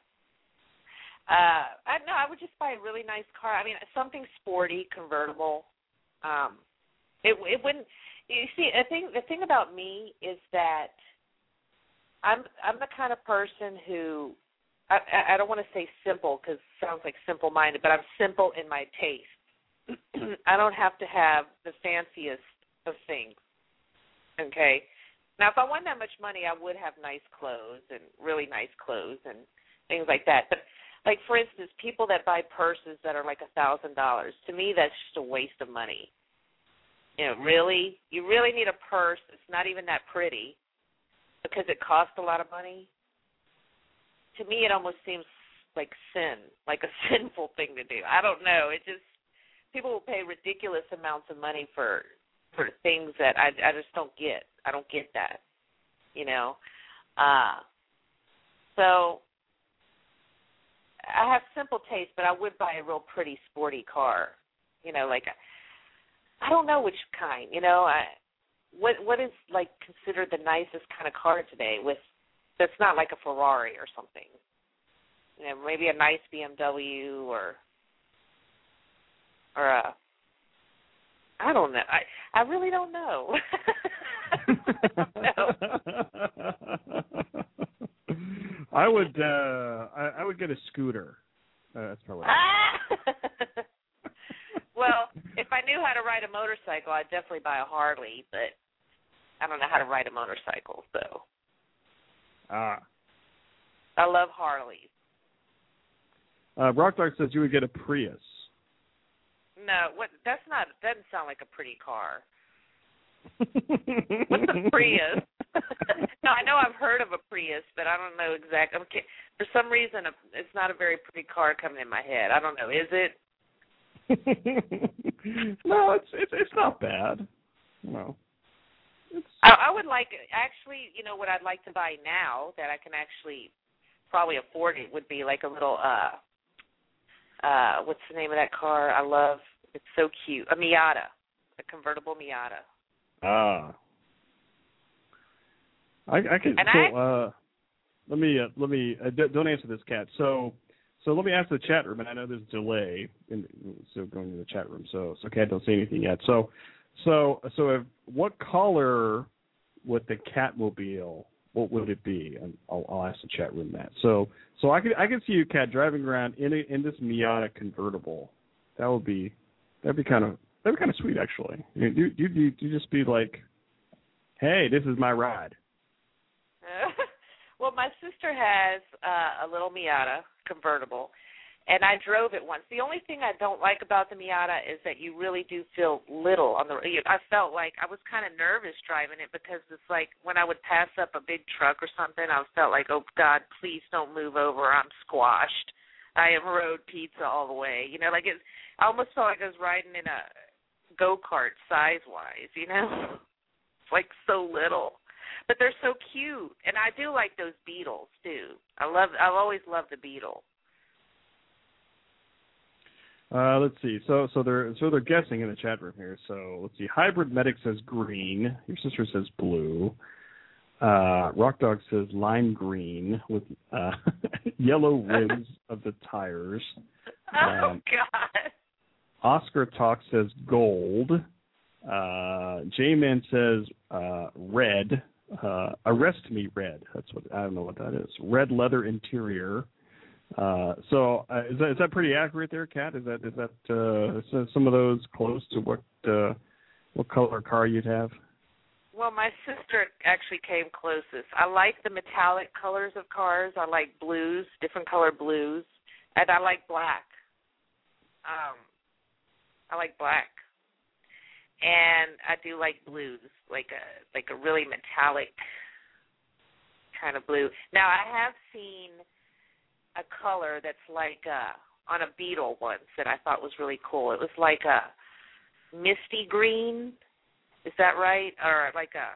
Uh, I no, I would just buy a really nice car. I mean, something sporty, convertible. Um, it it wouldn't. You see, the thing the thing about me is that I'm I'm the kind of person who I I don't want to say simple because sounds like simple minded, but I'm simple in my taste. I don't have to have the fanciest of things. Okay. Now, if I won that much money, I would have nice clothes and really nice clothes and things like that. But like for instance, people that buy purses that are like a thousand dollars, to me that's just a waste of money. You know, really, you really need a purse that's not even that pretty because it costs a lot of money. To me, it almost seems like sin, like a sinful thing to do. I don't know. It just people will pay ridiculous amounts of money for for things that I I just don't get. I don't get that. You know. Uh so I have simple taste, but I would buy a real pretty sporty car. You know, like I don't know which kind, you know, I what what is like considered the nicest kind of car today with that's not like a Ferrari or something. You know, maybe a nice BMW or or a I don't know. I I really don't know. I would uh I, I would get a scooter. Uh, that's probably well, if I knew how to ride a motorcycle, I'd definitely buy a Harley, but I don't know how to ride a motorcycle, so ah. I love Harleys. Uh Rock Dog says you would get a Prius. No, what that's not doesn't sound like a pretty car. What's a Prius? No, I know I've heard of a Prius, but I don't know exactly. Okay, for some reason, it's not a very pretty car coming in my head. I don't know. Is it? no, it's it's it's not bad. No. It's... I, I would like actually, you know, what I'd like to buy now that I can actually probably afford it would be like a little uh uh what's the name of that car I love? It's so cute. A Miata, a convertible Miata. Ah. I I can And so uh let me uh, let me uh, d- don't answer this Kat. So so let me ask the chat room and I know there's a delay in so going to the chat room. So so Kat don't say anything yet. So so so if, what color would the Catmobile what would it be? And I'll, I'll ask the chat room that. So so I can I can see you Kat driving around in a, in this Miata convertible. That would be that'd be kind of that'd be kind of sweet actually. You you you just be like, hey, this is my ride. well, my sister has uh, a little Miata convertible, and I drove it once. The only thing I don't like about the Miata is that you really do feel little on the. I felt like I was kind of nervous driving it because it's like when I would pass up a big truck or something, I felt like, oh God, please don't move over. I'm squashed. I am road pizza all the way. You know, like it. I almost felt like I was riding in a go kart size wise. You know, it's like so little but they're so cute and i do like those beetles too i love i've always loved the beetle Uh, let's see. So so they're so they're guessing in the chat room here. So let's see. Hybrid Medic says green. Your sister says blue. Uh, Rock Dog says lime green with uh, yellow rims of the tires. oh Um, god Oscar Talk says gold. Uh, J Man says uh, red. Uh, arrest me red. That's what I don't know what that is. Red leather interior. Uh, so uh, is that is that pretty accurate there, Kat? Is that is that uh, is that some of those close to what uh, what color car you'd have? well my sister actually came closest i like the metallic colors of cars i like blues different color blues and i like black um i like black and i do like blues like a like a really metallic kind of blue. Now i have seen a color that's like uh on a beetle once that i thought was really cool. It was like a misty green. Is that right? Or like a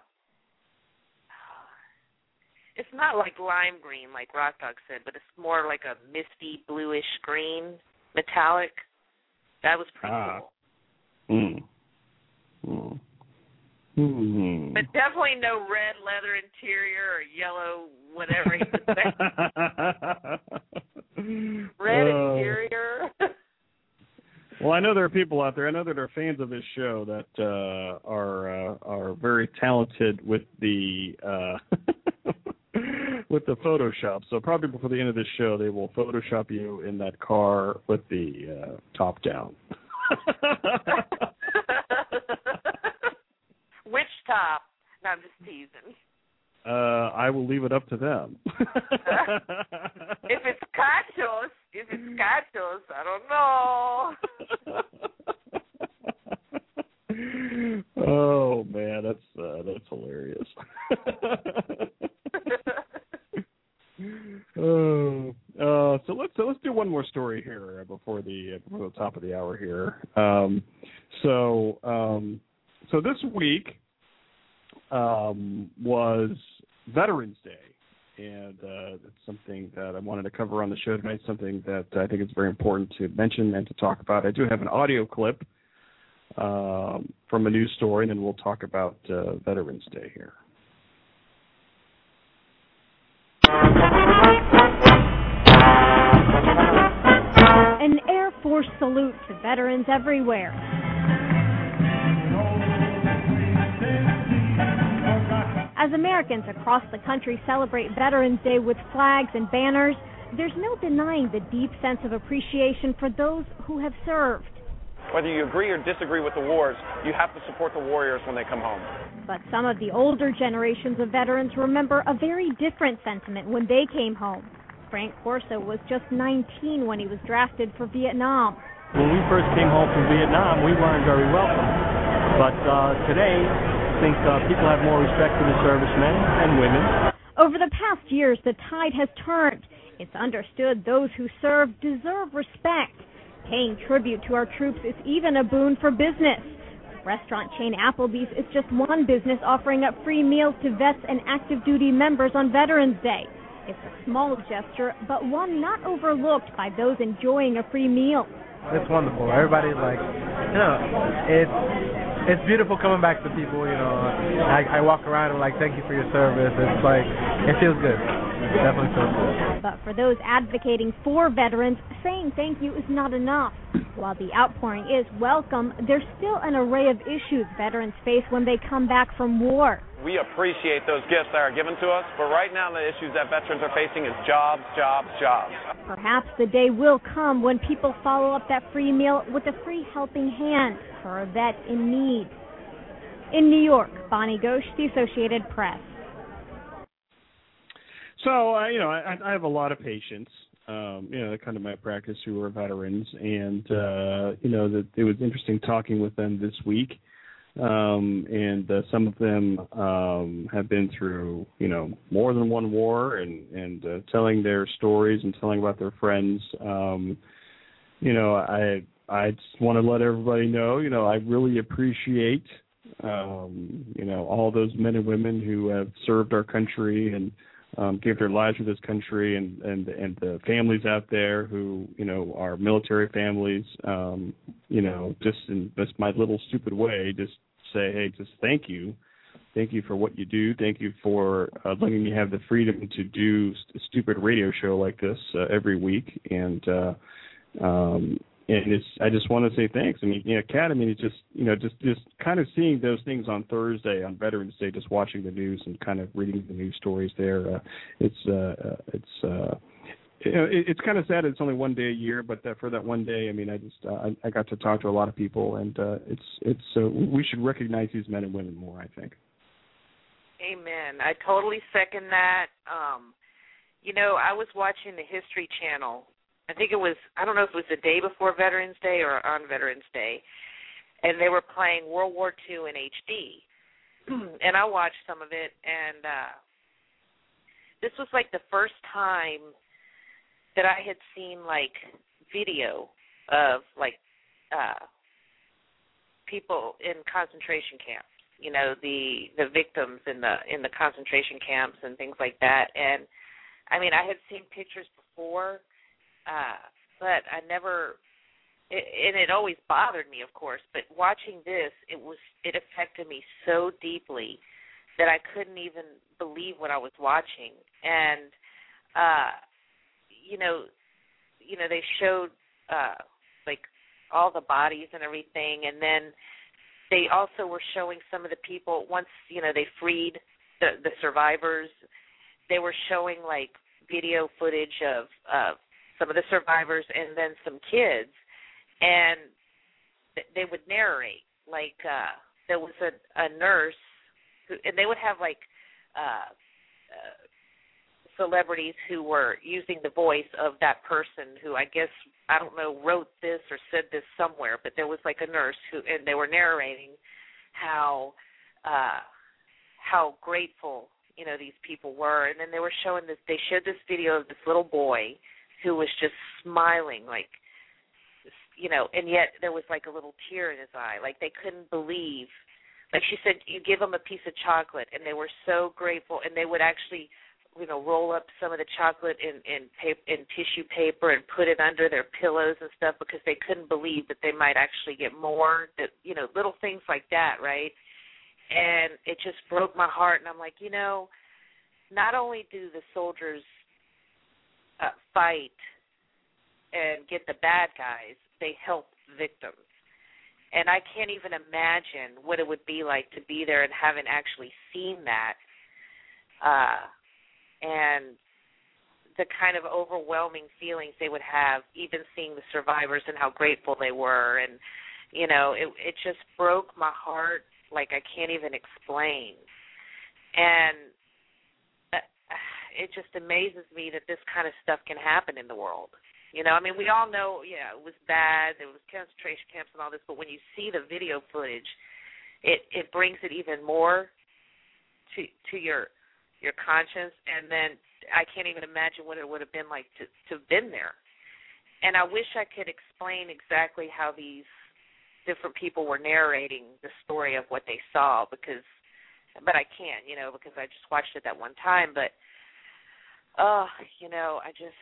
it's not like lime green like rock dog said but it's more like a misty bluish green metallic. That was pretty Ah. cool. Hmm. Hmm. But definitely no red leather interior or yellow whatever he red Uh, interior Well, I know there are people out there. I know that are fans of this show that uh, are uh, are very talented with the uh, with the Photoshop. So probably before the end of this show, they will Photoshop you in that car with the uh, top down. Which top? No, I'm just teasing. uh, I will leave it up to them. if it's cachos, if it's cachos, I don't know. oh man, that's uh, that's hilarious. Oh, uh, so let's so let's do one more story here before the before the top of the hour here. Um, so um, so this week um, was Veterans Day, and uh, it's something that I wanted to cover on the show tonight. Something that I think is very important to mention and to talk about. I do have an audio clip um, from a news story, and then we'll talk about uh, Veterans Day here. An Air Force salute to veterans everywhere. As Americans across the country celebrate Veterans Day with flags and banners, there's no denying the deep sense of appreciation for those who have served. Whether you agree or disagree with the wars, you have to support the warriors when they come home. But some of the older generations of veterans remember a very different sentiment when they came home. Frank Corso was just 19 when he was drafted for Vietnam. When we first came home from Vietnam, we weren't very welcome. But uh, today, I think uh, people have more respect for the servicemen and women. Over the past years, the tide has turned. It's understood those who serve deserve respect. Paying tribute to our troops is even a boon for business. Restaurant chain Applebee's is just one business offering up free meals to vets and active duty members on Veterans Day. It's a small gesture, but one not overlooked by those enjoying a free meal. It's wonderful. Everybody's like, you know, it's it's beautiful coming back to people. You know, I, I walk around and like, thank you for your service. It's like, it feels good. It definitely feels good. But for those advocating for veterans, saying thank you is not enough. While the outpouring is welcome, there's still an array of issues veterans face when they come back from war. We appreciate those gifts that are given to us, but right now the issues that veterans are facing is jobs, jobs, jobs. Perhaps the day will come when people follow up that free meal with a free helping hand for a vet in need. In New York, Bonnie Ghosh, The Associated Press. So uh, you know, I, I have a lot of patients. Um, you know, kind of my practice who are veterans, and uh, you know that it was interesting talking with them this week. Um, and uh, some of them um, have been through, you know, more than one war, and and uh, telling their stories and telling about their friends. Um, you know, I I just want to let everybody know, you know, I really appreciate, um, you know, all those men and women who have served our country and um, gave their lives for this country, and and and the families out there who you know are military families. Um, you know, just in just my little stupid way, just say, hey, just thank you, thank you for what you do, thank you for uh, letting me have the freedom to do a stupid radio show like this uh, every week, and uh, um, and it's I just want to say thanks. I mean, you know, Kat, I mean, it's just you know, just just kind of seeing those things on Thursday on Veterans Day, just watching the news and kind of reading the news stories there. Uh, it's uh, uh, it's uh, you know, it, it's kind of sad. It's only one day a year, but that for that one day, I mean, I just uh, I, I got to talk to a lot of people, and uh, it's it's uh, we should recognize these men and women more. I think. Amen. I totally second that. Um, you know, I was watching the History Channel. I think it was I don't know if it was the day before Veterans Day or on Veterans Day, and they were playing World War II in HD. and I watched some of it, and uh, this was like the first time that I had seen like video of like uh people in concentration camps you know the the victims in the in the concentration camps and things like that and i mean i had seen pictures before uh but i never it, and it always bothered me of course but watching this it was it affected me so deeply that i couldn't even believe what i was watching. And uh you know you know they showed uh like all the bodies and everything. And then they also were showing some of the people once you know they freed the the survivors they were showing like video footage of of some of the survivors and then some kids and th- they would narrate like uh there was a a nurse who and they would have like uh celebrities who were using the voice of that person who I guess I don't know wrote this or said this somewhere, but there was like a nurse who and they were narrating how uh how grateful you know these people were. And then they were showing this they showed this video of this little boy who was just smiling like you know and yet there was like a little tear in his eye. Like they couldn't believe like she said you give them a piece of chocolate and they were so grateful and they would actually you know roll up some of the chocolate in in paper in tissue paper and put it under their pillows and stuff because they couldn't believe that they might actually get more that you know little things like that right? And it just broke my heart and i'm like you know not only do the soldiers uh, fight and get the bad guys they help victims. And i can't even imagine what it would be like to be there and haven't actually seen that. Uh and the kind of overwhelming feelings they would have even seeing the survivors and how grateful they were. And you know it it just broke my heart like I can't even explain. And it just amazes me that this kind of stuff can happen in the world you know I mean we all know yeah it was bad there was concentration camps and all this but when you see the video footage it it brings it even more to to your your conscience and then I can't even imagine what it would have been like to to have been there. And I wish I could explain exactly how these different people were narrating the story of what they saw because but I can't, you know, because I just watched it that one time, but oh, you know, I just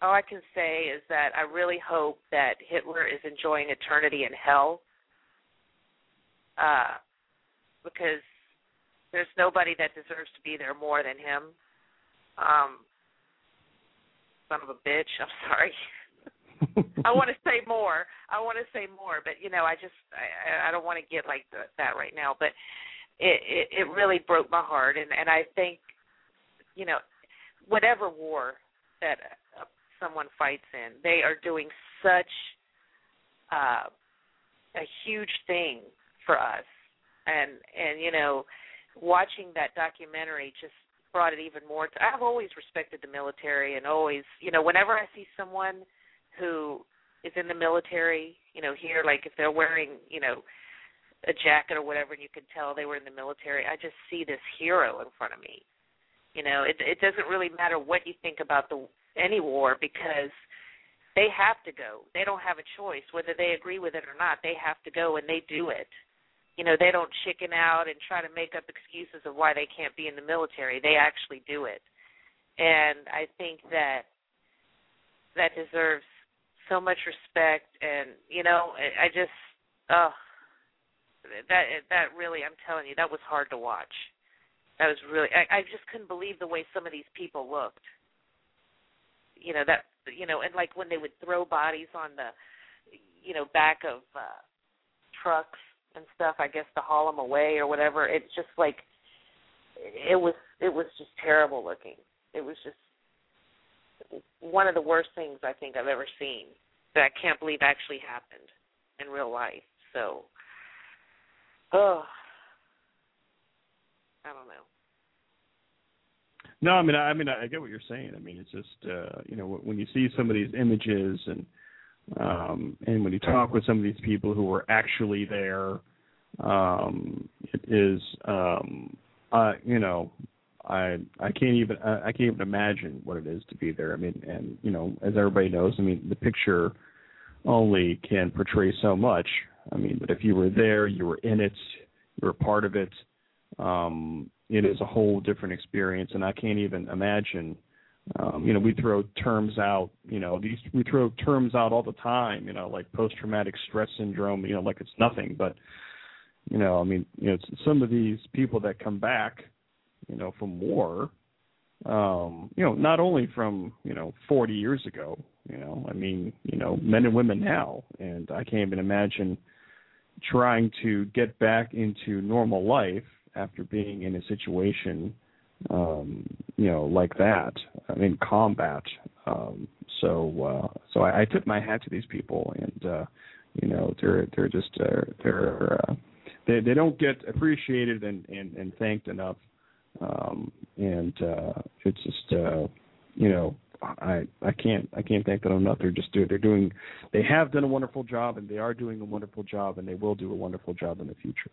all I can say is that I really hope that Hitler is enjoying eternity in hell. Uh because there's nobody that deserves to be there more than him. Um, son of a bitch. I'm sorry. I want to say more. I want to say more, but you know, I just I, I don't want to get like the, that right now. But it, it it really broke my heart, and and I think, you know, whatever war that uh, someone fights in, they are doing such uh, a huge thing for us, and and you know watching that documentary just brought it even more to I've always respected the military and always, you know, whenever I see someone who is in the military, you know, here like if they're wearing, you know, a jacket or whatever and you can tell they were in the military, I just see this hero in front of me. You know, it it doesn't really matter what you think about the any war because they have to go. They don't have a choice whether they agree with it or not. They have to go and they do it you know they don't chicken out and try to make up excuses of why they can't be in the military they actually do it and i think that that deserves so much respect and you know i, just oh that that really i'm telling you that was hard to watch that was really i i just couldn't believe the way some of these people looked you know that you know and like when they would throw bodies on the you know back of uh trucks and stuff, I guess to haul them away or whatever. It's just like it was it was just terrible looking. It was just one of the worst things I think I've ever seen that I can't believe actually happened in real life. So, oh, I don't know. No, I mean, I, I mean, I get what you're saying. I mean, it's just uh, you know when you see some of these images and um, and when you talk with some of these people who were actually there, um, it is, um, uh, you know, I I can't even I, I can't even imagine what it is to be there. I mean, and you know, as everybody knows, I mean, the picture only can portray so much. I mean, but if you were there, you were in it, you were part of it. Um, it is a whole different experience, and I can't even imagine um, you know, we throw terms out, you know, these we throw terms out all the time, you know, like post traumatic stress syndrome, you know, like it's nothing. But, you know, I mean, you know, some of these people that come back, you know, from war, um, you know, not only from, you know, forty years ago, you know, I mean, you know, men and women now. And I can't even imagine trying to get back into normal life after being in a situation um, you know, like that in combat. Um, so, uh, so I, I tip my hat to these people, and uh, you know, they're they're just uh, they're uh, they they don't get appreciated and and, and thanked enough Um, and uh, it's just uh, you know I I can't I can't thank them enough. They're just doing they're doing they have done a wonderful job and they are doing a wonderful job and they will do a wonderful job in the future.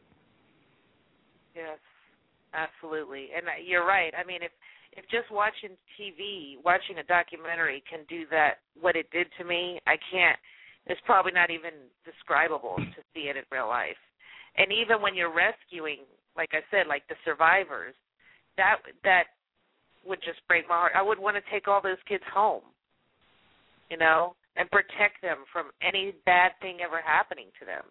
Absolutely. And you're right. I mean, if if just watching TV, watching a documentary can do that, what it did to me, I can't. It's probably not even describable to see it in real life. And even when you're rescuing, like I said, like the survivors, that that would just break my heart. I would want to take all those kids home, you know, and protect them from any bad thing ever happening to them.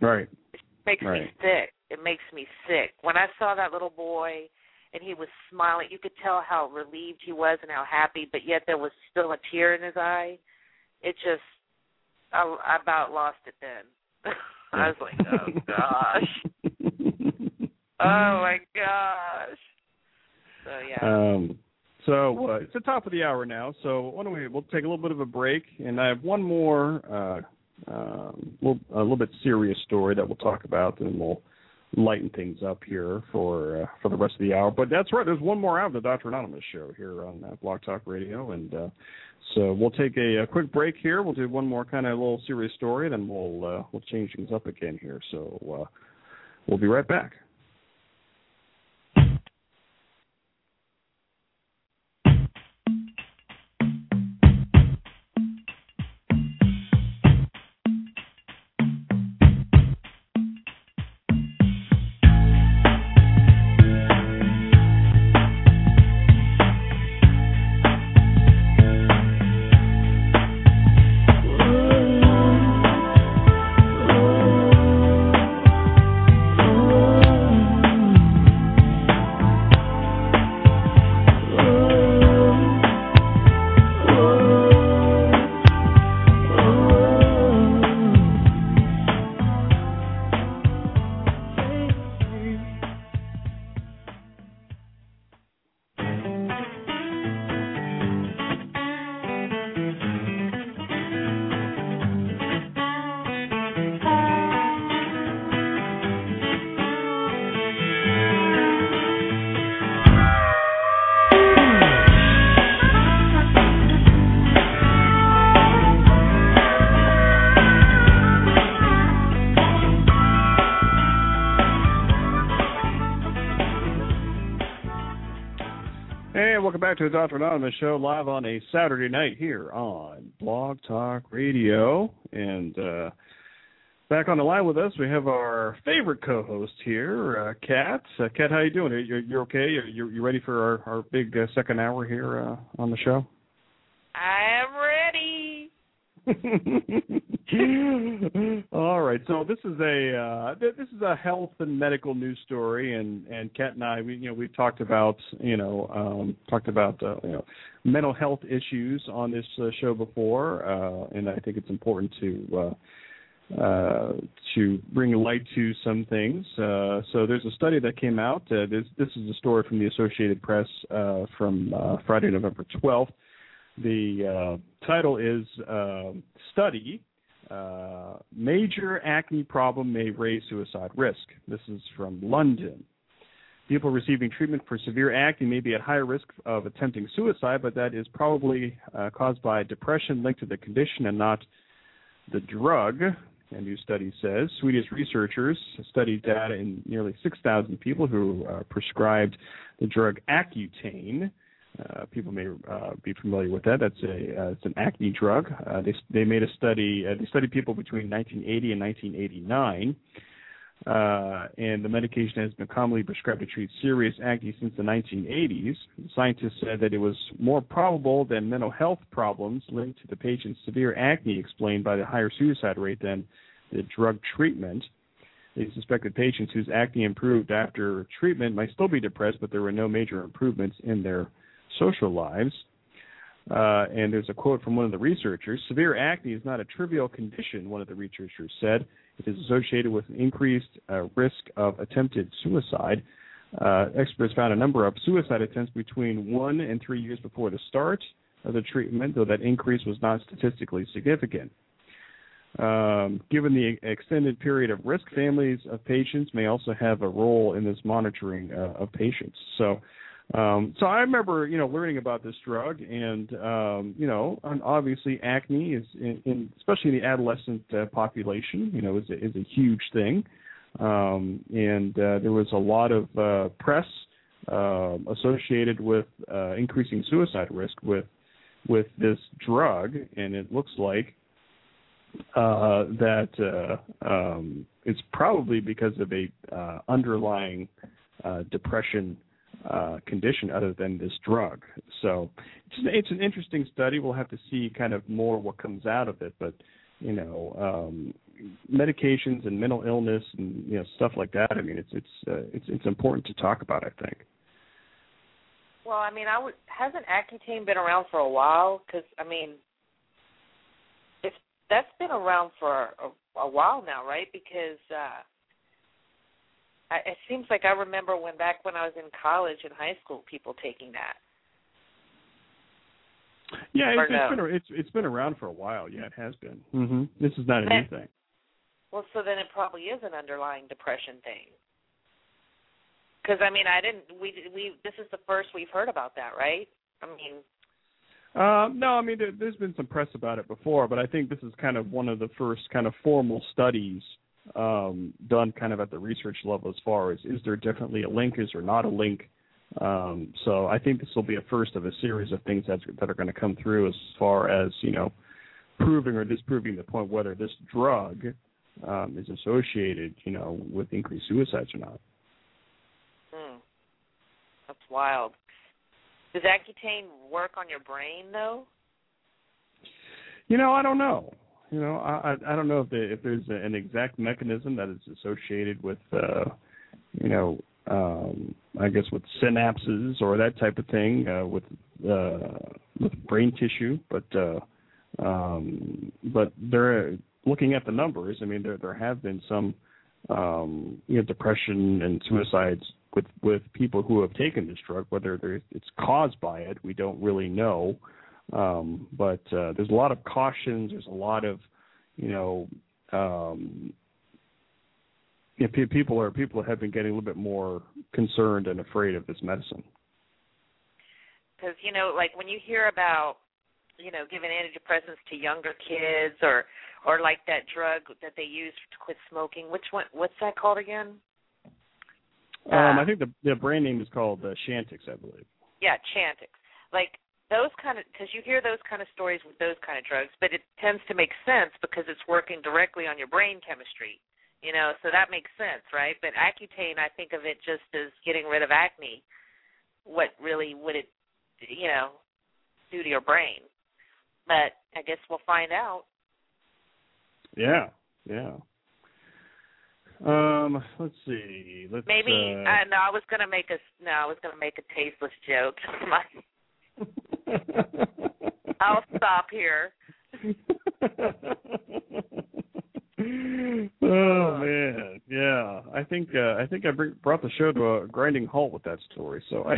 Right. It makes Right. me sick. It makes me sick. When I saw that little boy and he was smiling, you could tell how relieved he was and how happy, but yet there was still a tear in his eye. It just, I, I about lost it then. I was like, oh gosh, oh my gosh. So yeah. Um, so uh, it's the top of the hour now. So why don't we? We'll take a little bit of a break, and I have one more, uh, um, little, a little bit serious story that we'll talk about, and we'll lighten things up here for uh, for the rest of the hour. But that's right. There's one more hour of the Doctor Anonymous show here on uh, Blog Talk Radio, and uh, so we'll take a, a quick break here. We'll do one more kind of little serious story, then we'll uh, we'll change things up again here. So uh, we'll be right back. To Dr. Anonymous show live on a Saturday night here on Blog Talk Radio. And uh, back on the line with us, we have our favorite co-host here, uh, Kat. Uh, Kat, how you doing? You're, you're okay? You're, you ready for our, our big uh, second hour here uh, on the show? I am ready. All right, so this is a uh, this is a health and medical news story, and and Kat and I, we you know we've talked about you know um, talked about uh, you know mental health issues on this uh, show before, uh, and I think it's important to uh, uh, to bring light to some things. Uh, so there's a study that came out. Uh, this this is a story from the Associated Press uh, from uh, Friday, November 12th. The uh, title is uh, Study uh, Major Acne Problem May Raise Suicide Risk. This is from London. People receiving treatment for severe acne may be at higher risk of attempting suicide, but that is probably uh, caused by depression linked to the condition and not the drug. A new study says Swedish researchers studied data in nearly 6,000 people who uh, prescribed the drug Accutane. Uh, people may uh, be familiar with that. That's a uh, it's an acne drug. Uh, they they made a study. Uh, they studied people between 1980 and 1989, uh, and the medication has been commonly prescribed to treat serious acne since the 1980s. Scientists said that it was more probable than mental health problems linked to the patient's severe acne explained by the higher suicide rate than the drug treatment. They suspected patients whose acne improved after treatment might still be depressed, but there were no major improvements in their social lives. Uh, and there's a quote from one of the researchers Severe acne is not a trivial condition, one of the researchers said. It is associated with an increased uh, risk of attempted suicide. Uh, experts found a number of suicide attempts between one and three years before the start of the treatment, though that increase was not statistically significant. Um, given the extended period of risk, families of patients may also have a role in this monitoring uh, of patients. So, um, so I remember, you know, learning about this drug, and um, you know, and obviously acne is, in, in especially in the adolescent uh, population, you know, is a, is a huge thing, um, and uh, there was a lot of uh, press uh, associated with uh, increasing suicide risk with with this drug, and it looks like uh, that uh, um, it's probably because of a uh, underlying uh, depression uh, condition other than this drug. So it's, it's an interesting study. We'll have to see kind of more what comes out of it, but you know, um, medications and mental illness and you know stuff like that. I mean, it's it's uh, it's it's important to talk about. I think. Well, I mean, I would hasn't Accutane been around for a while? Because I mean, if that's been around for a, a while now, right? Because uh I, it seems like I remember when back when I was in college and high school, people taking that. Yeah, it's, no? it's been it's it's been around for a while. Yeah, it has been. hmm This is not a new thing. Well, so then it probably is an underlying depression thing. Because I mean, I didn't. We we this is the first we've heard about that, right? I mean, Um, no, I mean there, there's been some press about it before, but I think this is kind of one of the first kind of formal studies um, done kind of at the research level as far as is there definitely a link, is there not a link. Um, so I think this will be a first of a series of things that that are going to come through as far as you know proving or disproving the point whether this drug um, is associated, you know, with increased suicides or not. hmm, that's wild. Does Accutane work on your brain though? You know, I don't know. You know, I I don't know if there, if there's an exact mechanism that is associated with, uh, you know, um, I guess with synapses or that type of thing uh, with uh, with brain tissue, but uh, um, but they're looking at the numbers. I mean, there there have been some um, you know depression and suicides with with people who have taken this drug. Whether it's caused by it, we don't really know. Um, but uh, there's a lot of cautions. There's a lot of, you know, um, you know, people are people have been getting a little bit more concerned and afraid of this medicine. Because you know, like when you hear about, you know, giving antidepressants to younger kids, or or like that drug that they use to quit smoking. Which one? What's that called again? Um, I think the the brand name is called uh, Chantix, I believe. Yeah, Chantix. Like those kind of because you hear those kind of stories with those kind of drugs, but it tends to make sense because it's working directly on your brain chemistry. You know, so that makes sense, right? But Accutane, I think of it just as getting rid of acne. What really would it, you know, do to your brain? But I guess we'll find out. Yeah, yeah. Um, let's see. Let's Maybe uh, uh, no, I was gonna make a no, I was gonna make a tasteless joke. I'll stop here. oh man, yeah. I think uh, I think I bring, brought the show to a grinding halt with that story. So I,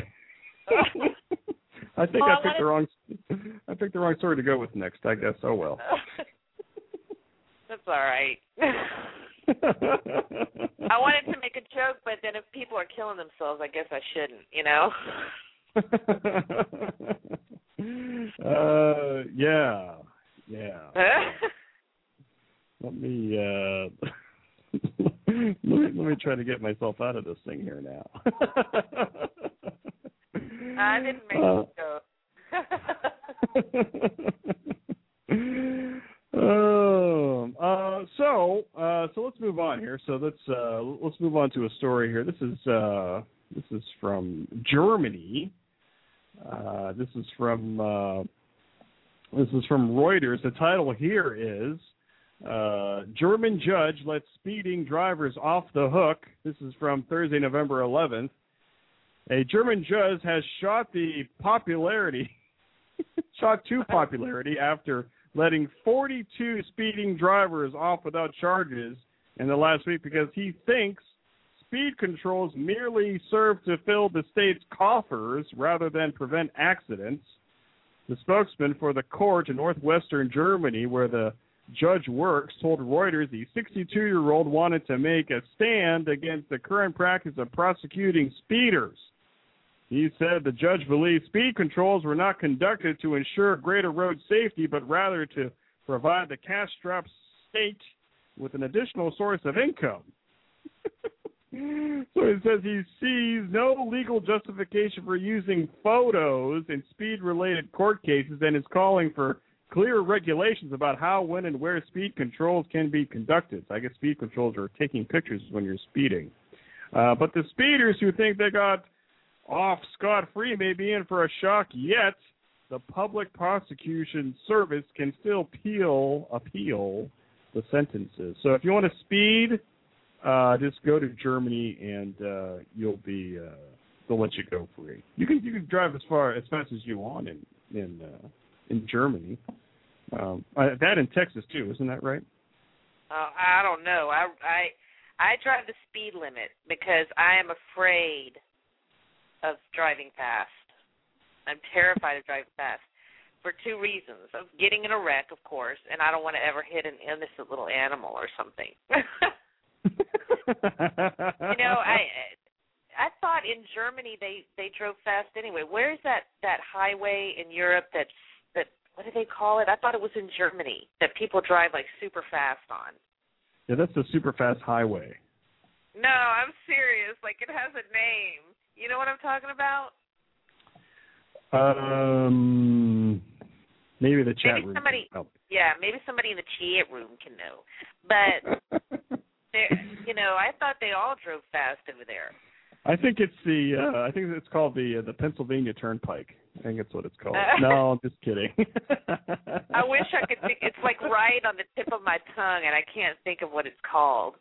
I think I I picked the wrong, I picked the wrong story to go with next. I guess. Oh well. That's all right. I wanted to make a joke, but then if people are killing themselves, I guess I shouldn't. You know. Uh, yeah, yeah. Let me uh, let me let me try to get myself out of this thing here now. I didn't make Uh, a joke. Um, uh, so, uh, so let's move on here. So let's uh, let's move on to a story here. This is uh, this is from Germany. Uh, this is from uh, this is from Reuters. The title here is uh, German judge lets speeding drivers off the hook. This is from Thursday, November 11th. A German judge has shot the popularity, shot to popularity after letting 42 speeding drivers off without charges in the last week because he thinks speed controls merely serve to fill the state's coffers rather than prevent accidents. The spokesman for the court in northwestern Germany, where the Judge Works told Reuters the 62 year old wanted to make a stand against the current practice of prosecuting speeders. He said the judge believes speed controls were not conducted to ensure greater road safety, but rather to provide the cash strapped state with an additional source of income. so it says he sees no legal justification for using photos in speed related court cases and is calling for clear regulations about how, when, and where speed controls can be conducted. So I guess speed controls are taking pictures when you're speeding. Uh, but the speeders who think they got off scot free may be in for a shock yet. The public prosecution service can still appeal appeal the sentences. So if you want to speed, uh, just go to Germany and uh, you'll be uh, they'll let you go free. You can you can drive as far as fast as you want in in uh, in Germany. Um, uh, that in Texas too, isn't that right? Uh, I don't know. I I I drive the speed limit because I am afraid of driving fast. I'm terrified of driving fast for two reasons: of getting in a wreck, of course, and I don't want to ever hit an innocent little animal or something. you know, I I thought in Germany they they drove fast anyway. Where's that that highway in Europe that's that what do they call it? I thought it was in Germany that people drive like super fast on. Yeah, that's the super fast highway. No, I'm serious. Like it has a name. You know what I'm talking about? Um, maybe the chat maybe room. somebody, can help. yeah, maybe somebody in the chat room can know. But you know, I thought they all drove fast over there. I think it's the uh, I think it's called the uh, the Pennsylvania Turnpike. I think that's what it's called. no, I'm just kidding. I wish I could think. It's like right on the tip of my tongue, and I can't think of what it's called.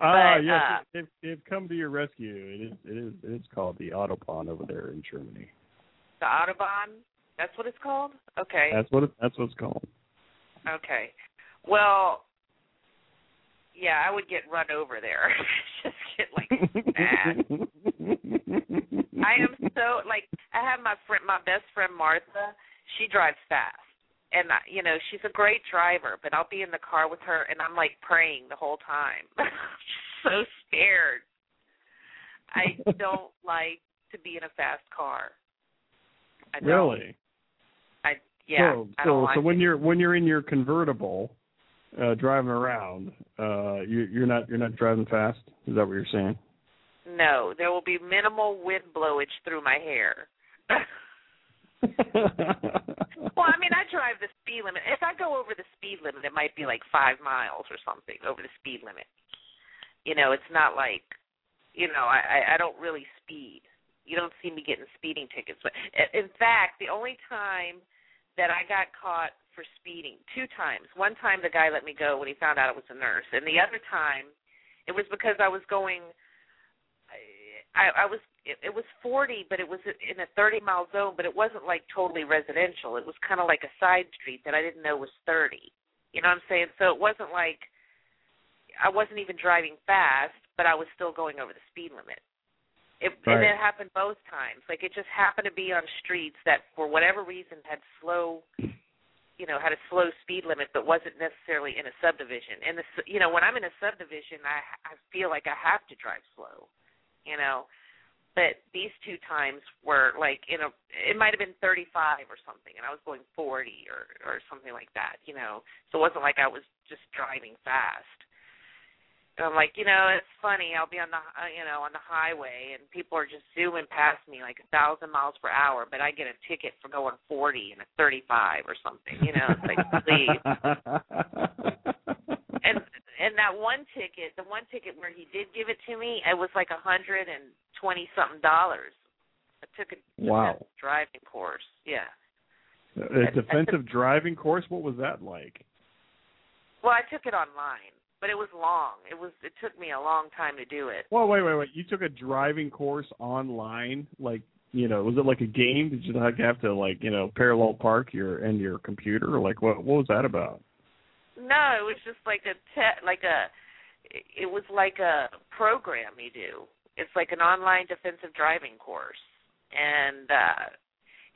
Ah, But, yes, uh, they've, they've come to your rescue. It is it is it is called the Autobahn over there in Germany. The Autobahn. That's what it's called. Okay. That's what it, that's what it's called. Okay. Well, yeah, I would get run over there. Just get like mad. I am so like I have my friend, my best friend Martha. She drives fast, and I, you know she's a great driver. But I'll be in the car with her, and I'm like praying the whole time. so scared. I don't like to be in a fast car. I don't. Really? I yeah. So, I so, like so when it. you're when you're in your convertible, uh, driving around, uh, you, you're not you're not driving fast. Is that what you're saying? No, there will be minimal wind blowage through my hair. well, I mean, I drive the speed limit. If I go over the speed limit, it might be like five miles or something over the speed limit. You know, it's not like, you know, I I, I don't really speed. You don't see me getting speeding tickets. But in fact, the only time that I got caught for speeding, two times. One time the guy let me go when he found out I was a nurse, and the other time, it was because I was going I, I was it, it was 40, but it was in a 30 mile zone, but it wasn't like totally residential. It was kind of like a side street that I didn't know was 30. You know what I'm saying? So it wasn't like I wasn't even driving fast, but I was still going over the speed limit. It, And it happened both times. Like it just happened to be on streets that, for whatever reason, had slow, you know, had a slow speed limit, but wasn't necessarily in a subdivision. And the, you know, when I'm in a subdivision, I I feel like I have to drive slow, you know. But these two times were like in a, it might have been 35 or something, and I was going 40 or or something like that, you know. So it wasn't like I was just driving fast. And I'm like, you know, it's funny. I'll be on the, uh, you know, on the highway, and people are just zooming past me like a thousand miles per hour, but I get a ticket for going 40 and a 35 or something. You know, it's like, please. And and that one ticket, the one ticket where he did give it to me, it was like a hundred and twenty something dollars. I took a Wow. driving course. Yeah. A defensive driving course. What was that like? Well, I took it online, but it was long. It was. It took me a long time to do it. Well, wait, wait, wait. You took a driving course online, like you know, was it like a game? Did you like have to like you know parallel park your and your computer? Like what? What was that about? No, it was just like a te- like a. It was like a program you do. It's like an online defensive driving course, and uh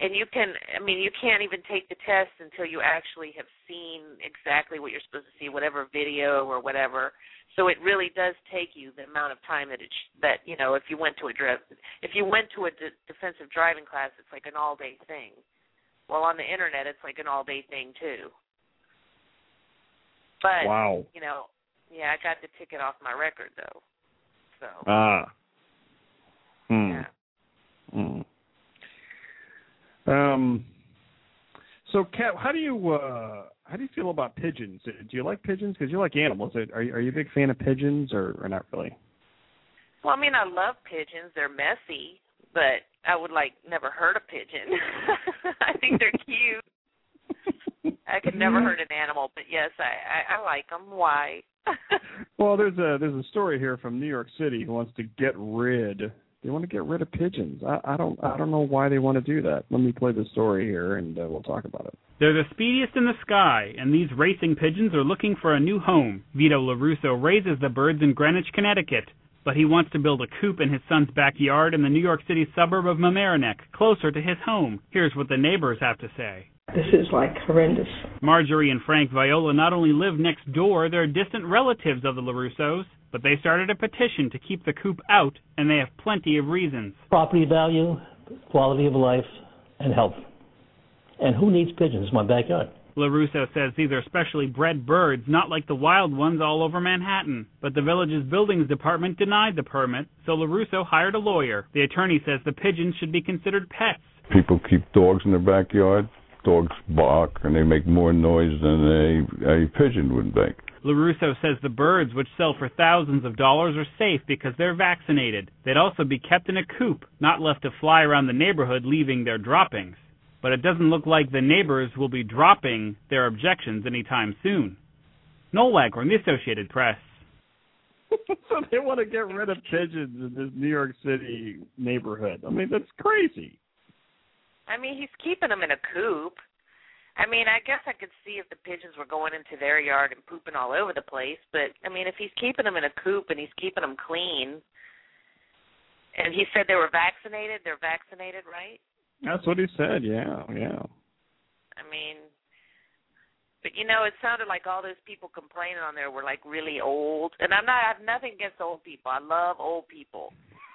and you can i mean you can't even take the test until you actually have seen exactly what you're supposed to see whatever video or whatever so it really does take you the amount of time that it sh- that you know if you went to a dri- if you went to a de- defensive driving class it's like an all day thing well on the internet it's like an all day thing too but Wow. you know yeah i got the ticket off my record though so Ah. Hmm. Hmm. Um. So, Kat, how do you uh how do you feel about pigeons? Do you like pigeons? Because you like animals. Are you, are you a big fan of pigeons, or, or not really? Well, I mean, I love pigeons. They're messy, but I would like never hurt a pigeon. I think they're cute. I could never hurt an animal, but yes, I I, I like them. Why? Well, there's a there's a story here from New York City who wants to get rid. They want to get rid of pigeons. I, I don't I don't know why they want to do that. Let me play the story here, and uh, we'll talk about it. They're the speediest in the sky, and these racing pigeons are looking for a new home. Vito LaRusso raises the birds in Greenwich, Connecticut, but he wants to build a coop in his son's backyard in the New York City suburb of Mamaroneck, closer to his home. Here's what the neighbors have to say. This is like horrendous. Marjorie and Frank Viola not only live next door, they're distant relatives of the LaRussos, but they started a petition to keep the coop out, and they have plenty of reasons. property value, quality of life, and health. And who needs pigeons in my backyard? LaRusso says these are specially bred birds, not like the wild ones all over Manhattan. But the village's buildings department denied the permit, so LaRusso hired a lawyer. The attorney says the pigeons should be considered pets. People keep dogs in their backyard. Dogs bark and they make more noise than a, a pigeon would make. LaRusso says the birds, which sell for thousands of dollars, are safe because they're vaccinated. They'd also be kept in a coop, not left to fly around the neighborhood leaving their droppings. But it doesn't look like the neighbors will be dropping their objections anytime soon. Noel Waghorn, The Associated Press. so they want to get rid of pigeons in this New York City neighborhood. I mean, that's crazy. I mean, he's keeping them in a coop. I mean, I guess I could see if the pigeons were going into their yard and pooping all over the place, but I mean, if he's keeping them in a coop and he's keeping them clean, and he said they were vaccinated, they're vaccinated, right? That's what he said. Yeah, yeah. I mean, but you know, it sounded like all those people complaining on there were like really old, and I'm not. I have nothing against old people. I love old people.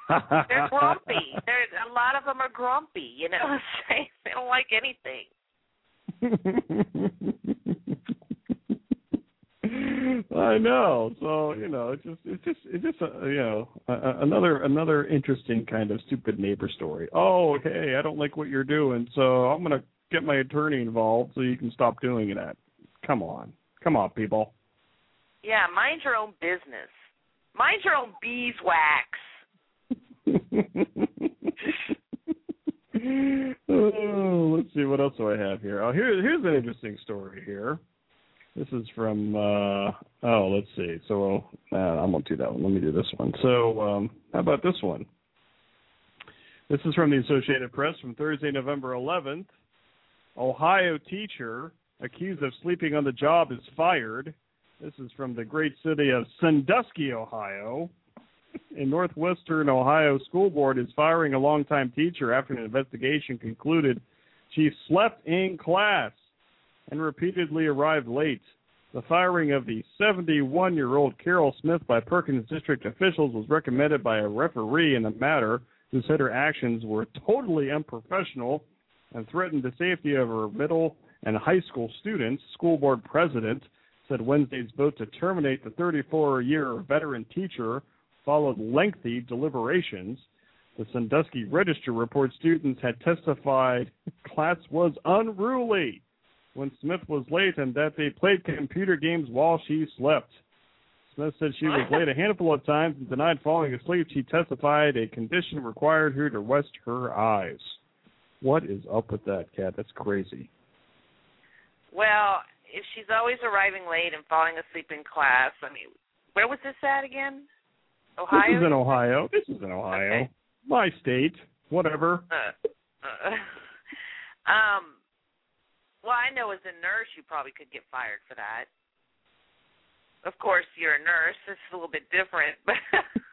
They're grumpy. They're a lot of them are grumpy. You know, they they don't like anything. I know. So you know, it's just it's just it's just uh, you know a, a- another another interesting kind of stupid neighbor story. Oh, hey, I don't like what you're doing, so I'm gonna get my attorney involved so you can stop doing that. Come on, come on, people. Yeah, mind your own business. Mind your own beeswax. oh, let's see what else do I have here. Oh, here here's an interesting story here. This is from uh oh, let's see. So uh, I won't do that one. Let me do this one. So um how about this one? This is from the Associated Press from Thursday, November 11th. Ohio teacher accused of sleeping on the job is fired. This is from the great city of Sandusky, Ohio. In northwestern Ohio, school board is firing a longtime teacher after an investigation concluded she slept in class and repeatedly arrived late. The firing of the 71 year old Carol Smith by Perkins District officials was recommended by a referee in the matter who said her actions were totally unprofessional and threatened the safety of her middle and high school students. School board president said Wednesday's vote to terminate the 34 year veteran teacher followed lengthy deliberations. The Sandusky Register reports students had testified class was unruly when Smith was late and that they played computer games while she slept. Smith said she was late a handful of times and denied falling asleep. She testified a condition required her to rest her eyes. What is up with that, Kat? That's crazy. Well, if she's always arriving late and falling asleep in class, I mean, where was this at again? Ohio. This is in Ohio. This is in Ohio. My state. Whatever. Uh, uh, um. Well, I know as a nurse, you probably could get fired for that. Of course, you're a nurse. It's a little bit different, but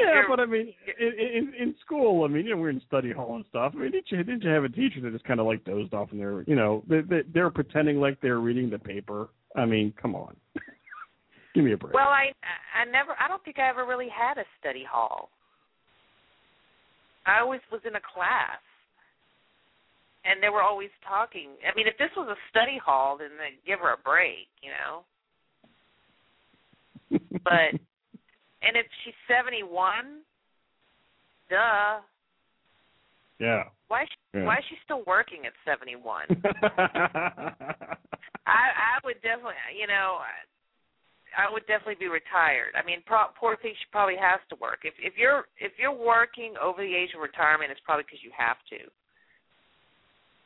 Yeah, but I mean, in, in in school, I mean, you know, we're in study hall and stuff. I mean, didn't you didn't you have a teacher that just kind of like dozed off and they're, you know, they, they they're pretending like they're reading the paper. I mean, come on, give me a break. Well, I I never I don't think I ever really had a study hall. I always was in a class. And they were always talking. I mean, if this was a study hall, then they give her a break, you know. But and if she's 71, duh. yeah. Why is she, Yeah. why is she still working at 71? I I would definitely, you know, I would definitely be retired. I mean, pro, poor thing, she probably has to work. If if you're if you're working over the age of retirement, it's probably because you have to.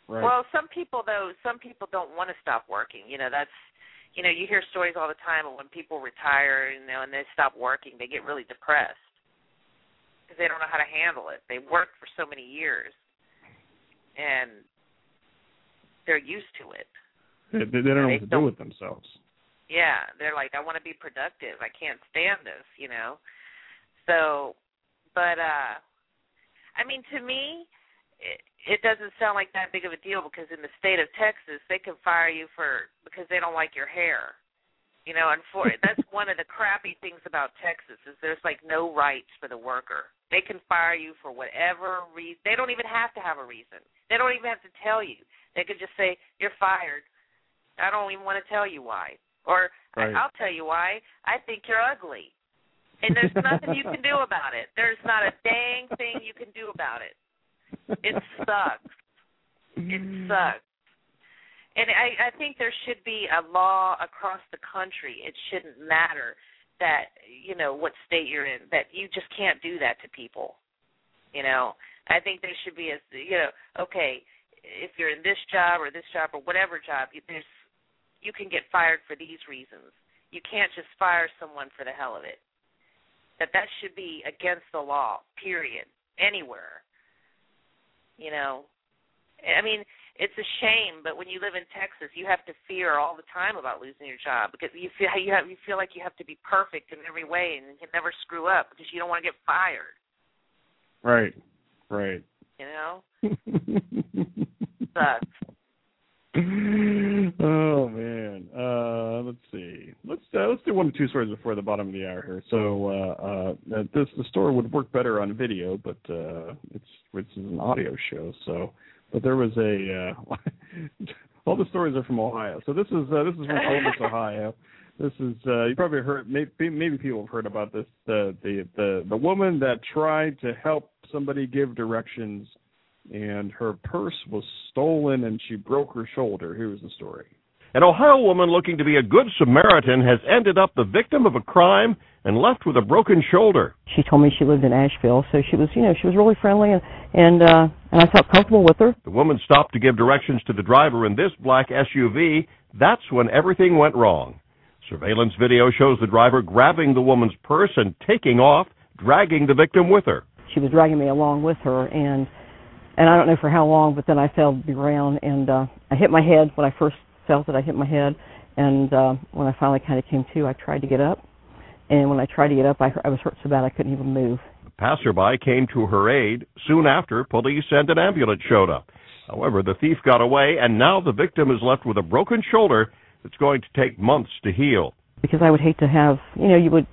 right. Well, some people though, some people don't want to stop working. You know, that's you know, you hear stories all the time of when people retire, you know, and they stop working, they get really depressed because they don't know how to handle it. They worked for so many years, and they're used to it. they, they don't know they what to do with themselves. Yeah, they're like, I want to be productive. I can't stand this, you know. So, but uh I mean, to me, it, it doesn't sound like that big of a deal because in the state of Texas, they can fire you for because they don't like your hair. You know, and for that's one of the crappy things about Texas is there's like no rights for the worker. They can fire you for whatever reason. They don't even have to have a reason. They don't even have to tell you. They could just say you're fired. I don't even want to tell you why. Or Right. I'll tell you why. I think you're ugly. And there's nothing you can do about it. There's not a dang thing you can do about it. It sucks. It mm. sucks. And I, I think there should be a law across the country. It shouldn't matter that you know what state you're in. That you just can't do that to people. You know, I think there should be a you know okay if you're in this job or this job or whatever job, there's you can get fired for these reasons. You can't just fire someone for the hell of it. That that should be against the law. Period. Anywhere. You know, I mean, it's a shame, but when you live in Texas, you have to fear all the time about losing your job because you feel you have you feel like you have to be perfect in every way and you can never screw up because you don't want to get fired. Right. Right. You know, sucks. oh man. Uh let's see. Let's uh, let's do one or two stories before the bottom of the hour here. So uh uh this the story would work better on video, but uh it's is an audio show, so but there was a uh all the stories are from Ohio. So this is uh, this is from Columbus, Ohio. This is uh you probably heard maybe maybe people have heard about this the the the the woman that tried to help somebody give directions and her purse was stolen and she broke her shoulder. Here's the story. An Ohio woman looking to be a good Samaritan has ended up the victim of a crime and left with a broken shoulder. She told me she lived in Asheville, so she was, you know, she was really friendly and and uh and I felt comfortable with her. The woman stopped to give directions to the driver in this black SUV. That's when everything went wrong. Surveillance video shows the driver grabbing the woman's purse and taking off, dragging the victim with her. She was dragging me along with her and and I don't know for how long, but then I fell to the ground and uh I hit my head when I first felt it. I hit my head and uh when I finally kind of came to, I tried to get up. And when I tried to get up, I, I was hurt so bad I couldn't even move. A passerby came to her aid. Soon after, police and an ambulance showed up. However, the thief got away, and now the victim is left with a broken shoulder that's going to take months to heal. because I would hate to have, you know, you would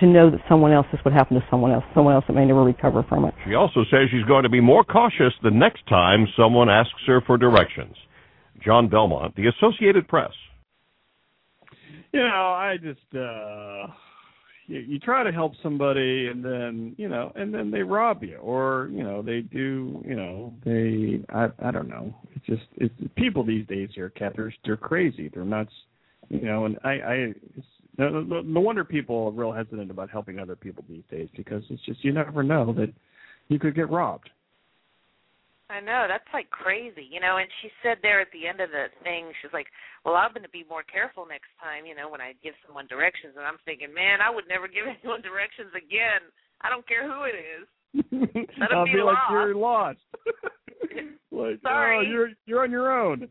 to know that someone else this would happen to someone else, someone else that may never recover from it. She also says she's going to be more cautious the next time someone asks her for directions. John Belmont, The Associated Press. You know, I just uh you, you try to help somebody and then, you know, and then they rob you or, you know, they do, you know, they I I don't know. It's just it's people these days here, Kat, they're they're crazy. They're nuts. You know, and I I it's no, no, no wonder people are real hesitant about helping other people these days because it's just you never know that you could get robbed. I know that's like crazy, you know. And she said there at the end of the thing, she's like, "Well, I'm going to be more careful next time, you know, when I give someone directions." And I'm thinking, man, I would never give anyone directions again. I don't care who it is. Let I'll be be like lost. you're lost. like oh, Sorry. oh, you're you're on your own.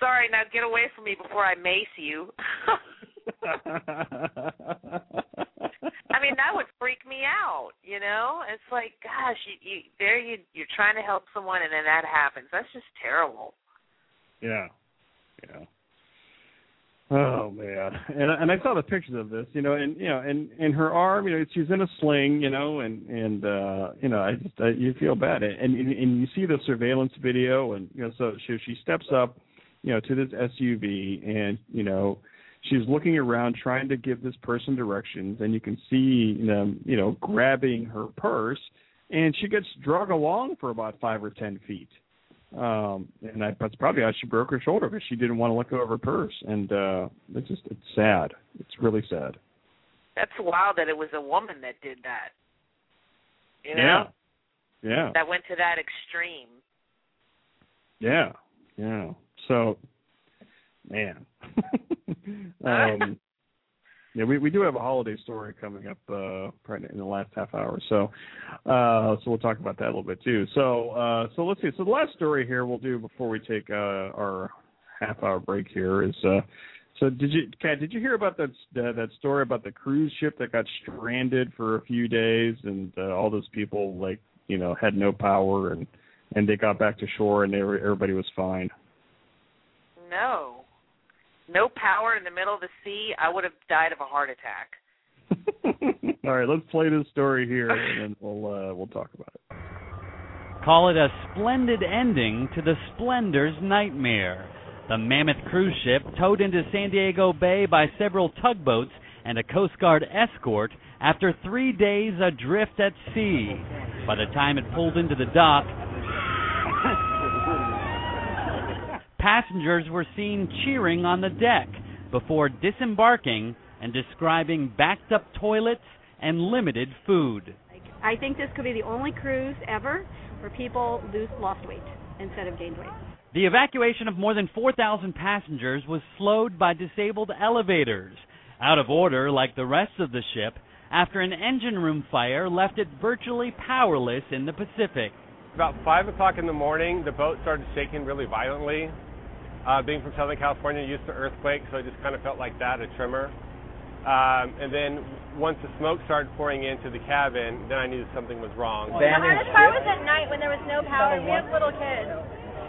Sorry, now get away from me before I mace you. I mean, that would freak me out. You know, it's like, gosh, you, you there you you're trying to help someone, and then that happens. That's just terrible. Yeah, yeah. Oh man, and and I saw the pictures of this, you know, and you know, and and her arm, you know, she's in a sling, you know, and and uh, you know, I just uh, you feel bad, and, and and you see the surveillance video, and you know, so she she steps up, you know, to this SUV, and you know, she's looking around trying to give this person directions, and you can see them, you know, grabbing her purse, and she gets dragged along for about five or ten feet. Um and I, that's probably how she broke her shoulder because she didn't want to let go of her purse and uh it's just it's sad. It's really sad. That's wild that it was a woman that did that. You know, yeah. Yeah. That went to that extreme. yeah. Yeah. So man um yeah we we do have a holiday story coming up uh in the last half hour so uh so we'll talk about that a little bit too. So uh so let's see. So the last story here we'll do before we take uh our half hour break here is uh so did you Kat, did you hear about that that that story about the cruise ship that got stranded for a few days and uh, all those people like you know had no power and and they got back to shore and they were, everybody was fine? No, no power in the middle of the sea. I would have died of a heart attack. all right let's play this story here and then we'll uh we'll talk about it Call it a splendid ending to the Splendor's nightmare. The Mammoth cruise ship, towed into San Diego Bay by several tugboats and a Coast Guard escort after three days adrift at sea. By the time it pulled into the dock, passengers were seen cheering on the deck before disembarking and describing backed up toilets and limited food. I think this could be the only cruise ever where people lose lost weight instead of gained weight. The evacuation of more than 4,000 passengers was slowed by disabled elevators, out of order like the rest of the ship, after an engine room fire left it virtually powerless in the Pacific. About 5 o'clock in the morning, the boat started shaking really violently. Uh, being from Southern California, used to earthquakes, so it just kind of felt like that, a tremor. Um, and then once the smoke started pouring into the cabin, then I knew something was wrong. The hardest part was at night when there was no power. We have little kids,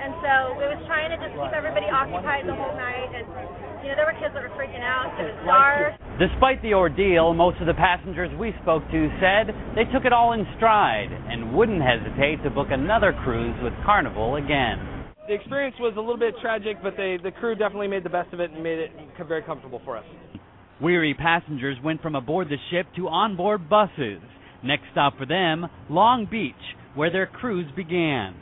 and so it was trying to just keep everybody occupied the whole night. And you know, there were kids that were freaking out. It was dark. Despite the ordeal, most of the passengers we spoke to said they took it all in stride and wouldn't hesitate to book another cruise with Carnival again. The experience was a little bit tragic, but they, the crew definitely made the best of it and made it very comfortable for us. Weary passengers went from aboard the ship to onboard buses. Next stop for them, Long Beach, where their cruise began.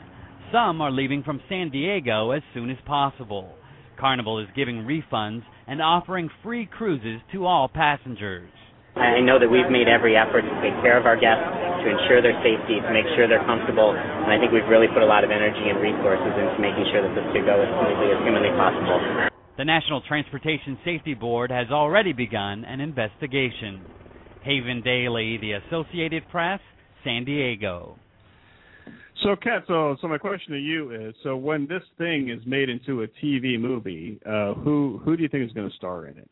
Some are leaving from San Diego as soon as possible. Carnival is giving refunds and offering free cruises to all passengers. I know that we've made every effort to take care of our guests, to ensure their safety, to make sure they're comfortable, and I think we've really put a lot of energy and resources into making sure that this could go as smoothly as humanly possible. The National Transportation Safety Board has already begun an investigation. Haven Daley, The Associated Press, San Diego. So, Kat, so so my question to you is: so when this thing is made into a TV movie, uh, who who do you think is going to star in it?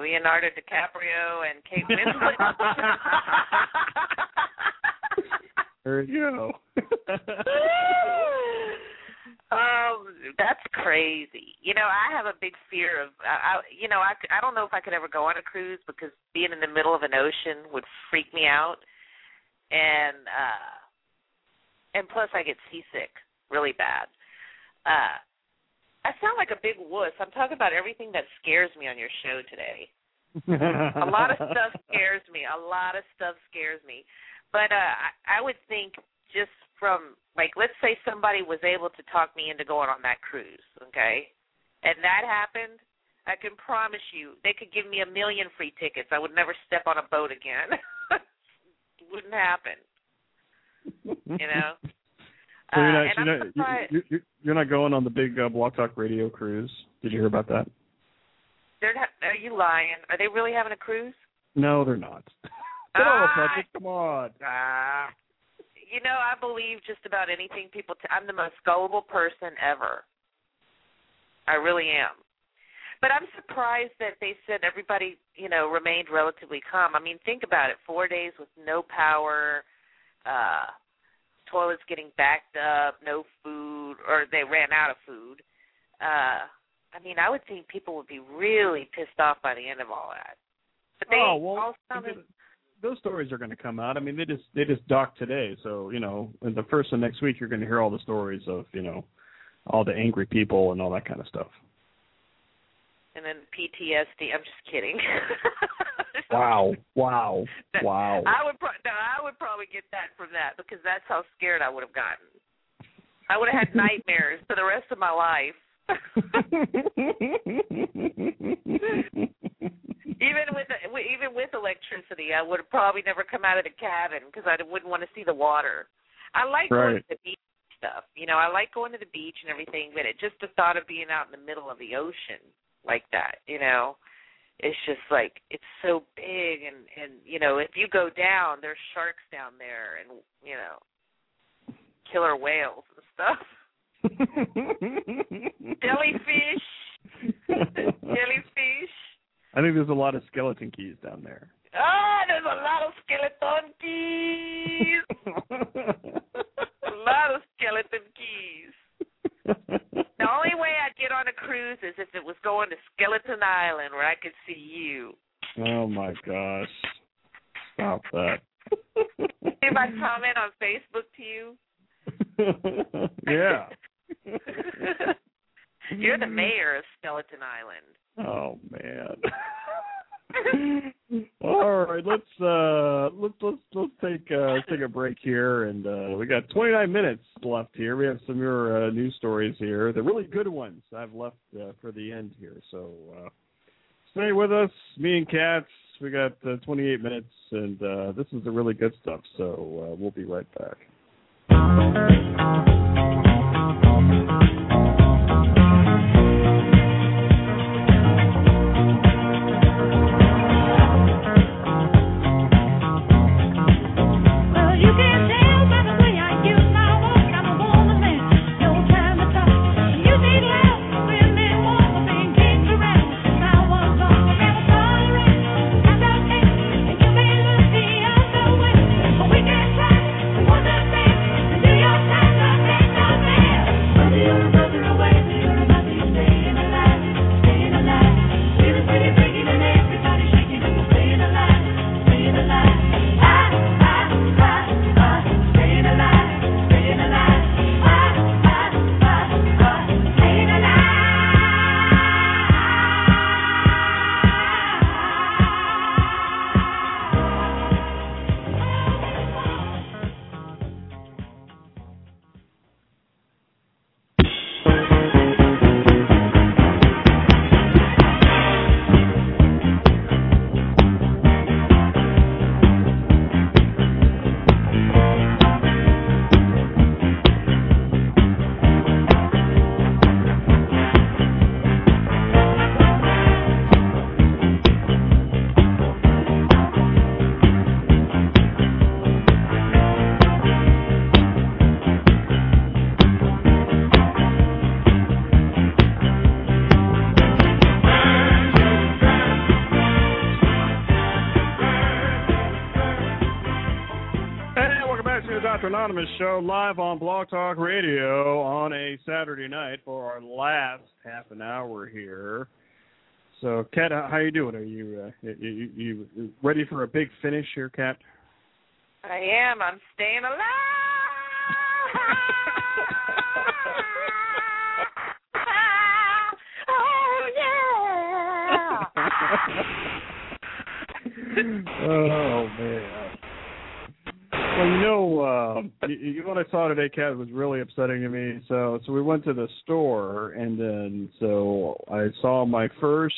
Leonardo DiCaprio and Kate Winslet. There you go. Um, that's crazy. You know, I have a big fear of, I, I, you know, I, I don't know if I could ever go on a cruise because being in the middle of an ocean would freak me out, and uh, and plus I get seasick really bad. Uh, I sound like a big wuss. I'm talking about everything that scares me on your show today. a lot of stuff scares me. A lot of stuff scares me. But uh I, I would think just from like let's say somebody was able to talk me into going on that cruise, okay? And that happened, I can promise you they could give me a million free tickets. I would never step on a boat again. Wouldn't happen. You know? So you're Uh, not, and you're, not you're, you're, not going on the big uh, Blog Talk Radio cruise. Did you hear about that? They're not, are you lying? Are they really having a cruise? No, they're not. Come on, Ah. Patrick. Come on. Ah. You know, I believe just about anything people. T- I'm the most gullible person ever. I really am. But I'm surprised that they said everybody, you know, remained relatively calm. I mean, think about it: four days with no power, uh, toilets getting backed up, no food, or they ran out of food. Uh, I mean, I would think people would be really pissed off by the end of all that. But they oh well, all sounded. those stories are going to come out. I mean, they just they just docked today, so you know, in the first of next week, you're going to hear all the stories of you know, all the angry people and all that kind of stuff. And then PTSD. I'm just kidding. Wow! Wow! Wow! I would pro- no, I would probably get that from that because that's how scared I would have gotten. I would have had nightmares for the rest of my life. even with even with electricity, I would have probably never come out of the cabin because I wouldn't want to see the water. I like going to the beach and stuff. You know, I like going to the beach and everything, but it just the thought of being out in the middle of the ocean like that, you know, it's just like it's so big and and you know if you go down, there's sharks down there and you know killer whales and stuff. Jellyfish, jellyfish. I think there's a lot of skeleton keys down there. Ah, there's a lot of skeleton keys. a lot of skeleton keys. The only way I'd get on a cruise is if it was going to Skeleton Island where I could see you. Oh my gosh! Stop that. If I comment on Facebook to you, yeah. you're the mayor of Skeleton Island. Oh man. All right, let's uh let's let's let's take uh let's take a break here and uh we got 29 minutes left here. We have some more uh, news stories here. The really good ones I've left uh, for the end here. So uh stay with us, me and Cats. We got uh, 28 minutes and uh this is the really good stuff. So uh, we'll be right back. Anonymous Show, live on Blog Talk Radio on a Saturday night for our last half an hour here. So, Kat, how you doing? Are you, uh, you, you you ready for a big finish here, Kat? I am. I'm staying alive. oh yeah. oh man. Well, you know, uh, you, you know what I saw today, Kat, was really upsetting to me. So, so we went to the store, and then so I saw my first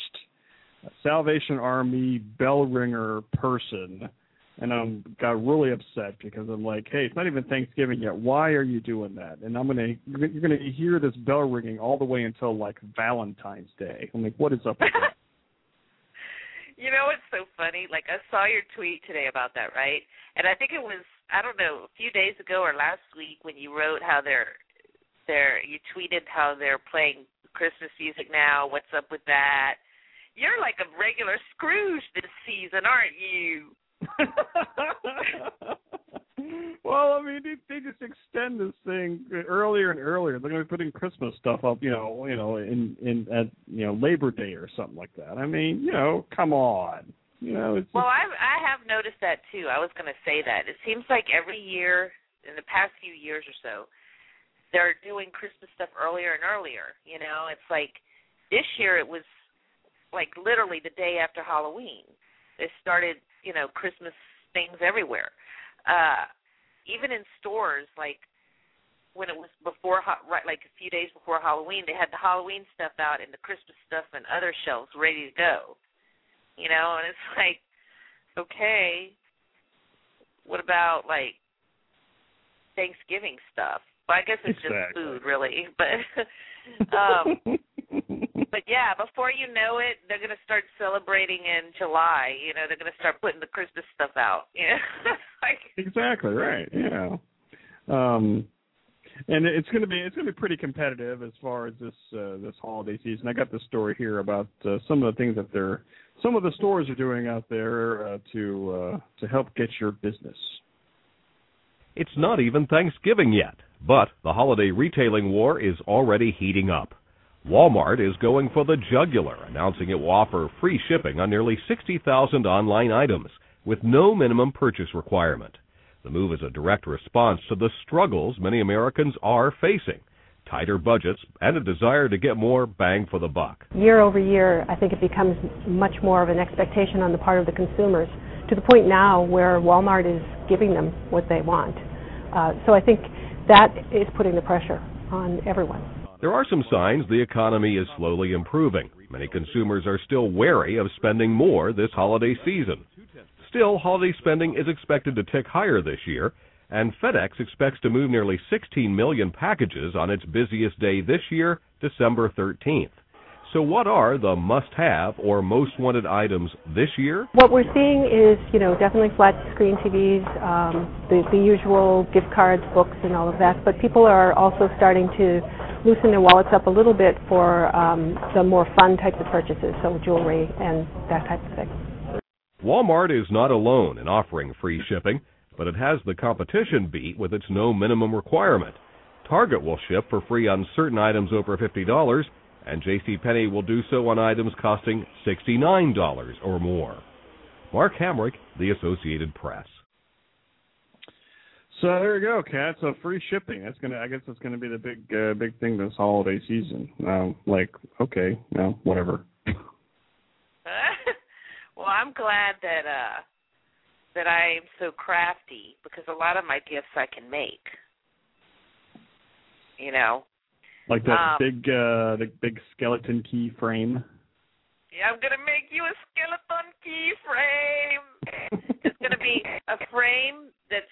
Salvation Army bell ringer person, and I got really upset because I'm like, hey, it's not even Thanksgiving yet. Why are you doing that? And I'm gonna you're gonna hear this bell ringing all the way until like Valentine's Day. I'm like, what is up? With that? You know what's so funny? Like I saw your tweet today about that, right? And I think it was I don't know, a few days ago or last week when you wrote how they're they're you tweeted how they're playing Christmas music now. What's up with that? You're like a regular Scrooge this season, aren't you? well, I mean, they, they just extend this thing earlier and earlier. They're going to be putting Christmas stuff up, you know, you know, in in at you know Labor Day or something like that. I mean, you know, come on, you know. It's Well, I I have noticed that too. I was going to say that. It seems like every year in the past few years or so, they're doing Christmas stuff earlier and earlier. You know, it's like this year it was like literally the day after Halloween. They started, you know, Christmas things everywhere. Uh even in stores like when it was before right like a few days before Halloween, they had the Halloween stuff out and the Christmas stuff and other shelves ready to go. You know, and it's like okay, what about like Thanksgiving stuff? Well, I guess it's just food, really. But um but yeah, before you know it, they're gonna start celebrating in July. You know, they're gonna start putting the Christmas stuff out. You know, like exactly right. Yeah. Um, and it's going to be it's going to be pretty competitive as far as this uh, this holiday season. I got the story here about uh, some of the things that they're some of the stores are doing out there uh, to uh, to help get your business. It's not even Thanksgiving yet, but the holiday retailing war is already heating up. Walmart is going for the jugular, announcing it will offer free shipping on nearly 60,000 online items with no minimum purchase requirement. The move is a direct response to the struggles many Americans are facing tighter budgets and a desire to get more bang for the buck. year over year, I think it becomes much more of an expectation on the part of the consumers to the point now where Walmart is giving them what they want. Uh, so I think that is putting the pressure on everyone. There are some signs the economy is slowly improving. Many consumers are still wary of spending more this holiday season. Still, holiday spending is expected to tick higher this year, and FedEx expects to move nearly 16 million packages on its busiest day this year, December 13th. So, what are the must have or most wanted items this year? What we're seeing is, you know, definitely flat screen TVs, um, the, the usual gift cards, books, and all of that. But people are also starting to loosen their wallets up a little bit for um, the more fun types of purchases, so jewelry and that type of thing. Walmart is not alone in offering free shipping, but it has the competition beat with its no minimum requirement. Target will ship for free on certain items over $50, and JCPenney will do so on items costing $69 or more. Mark Hamrick, The Associated Press. So there you go, Kat. So free shipping. That's gonna. I guess that's gonna be the big uh, big thing this holiday season. Um, like, okay, no, whatever. well, I'm glad that uh that I'm so crafty because a lot of my gifts I can make. You know. Like that Um, big uh the big skeleton key frame. Yeah, I'm gonna make you a skeleton key frame. it's gonna be a frame that's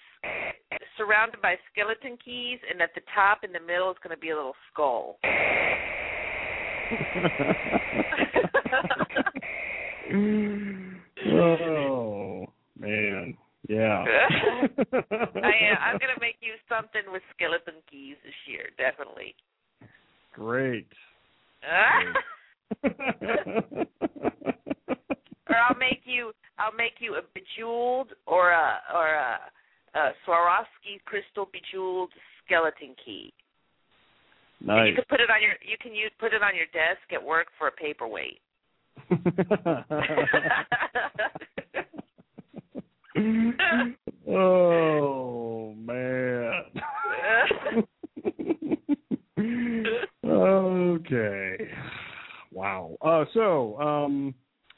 surrounded by skeleton keys, and at the top in the middle is gonna be a little skull. oh man, yeah. I am. I'm gonna make you something with skeleton keys this year, definitely. Great. or I'll make you I'll make you a bejeweled or a or a, a Swarovski crystal bejeweled skeleton key. And Nice. you can put it on your you can use put it on your desk at work for a paperweight. oh man. okay. Wow. Uh so, um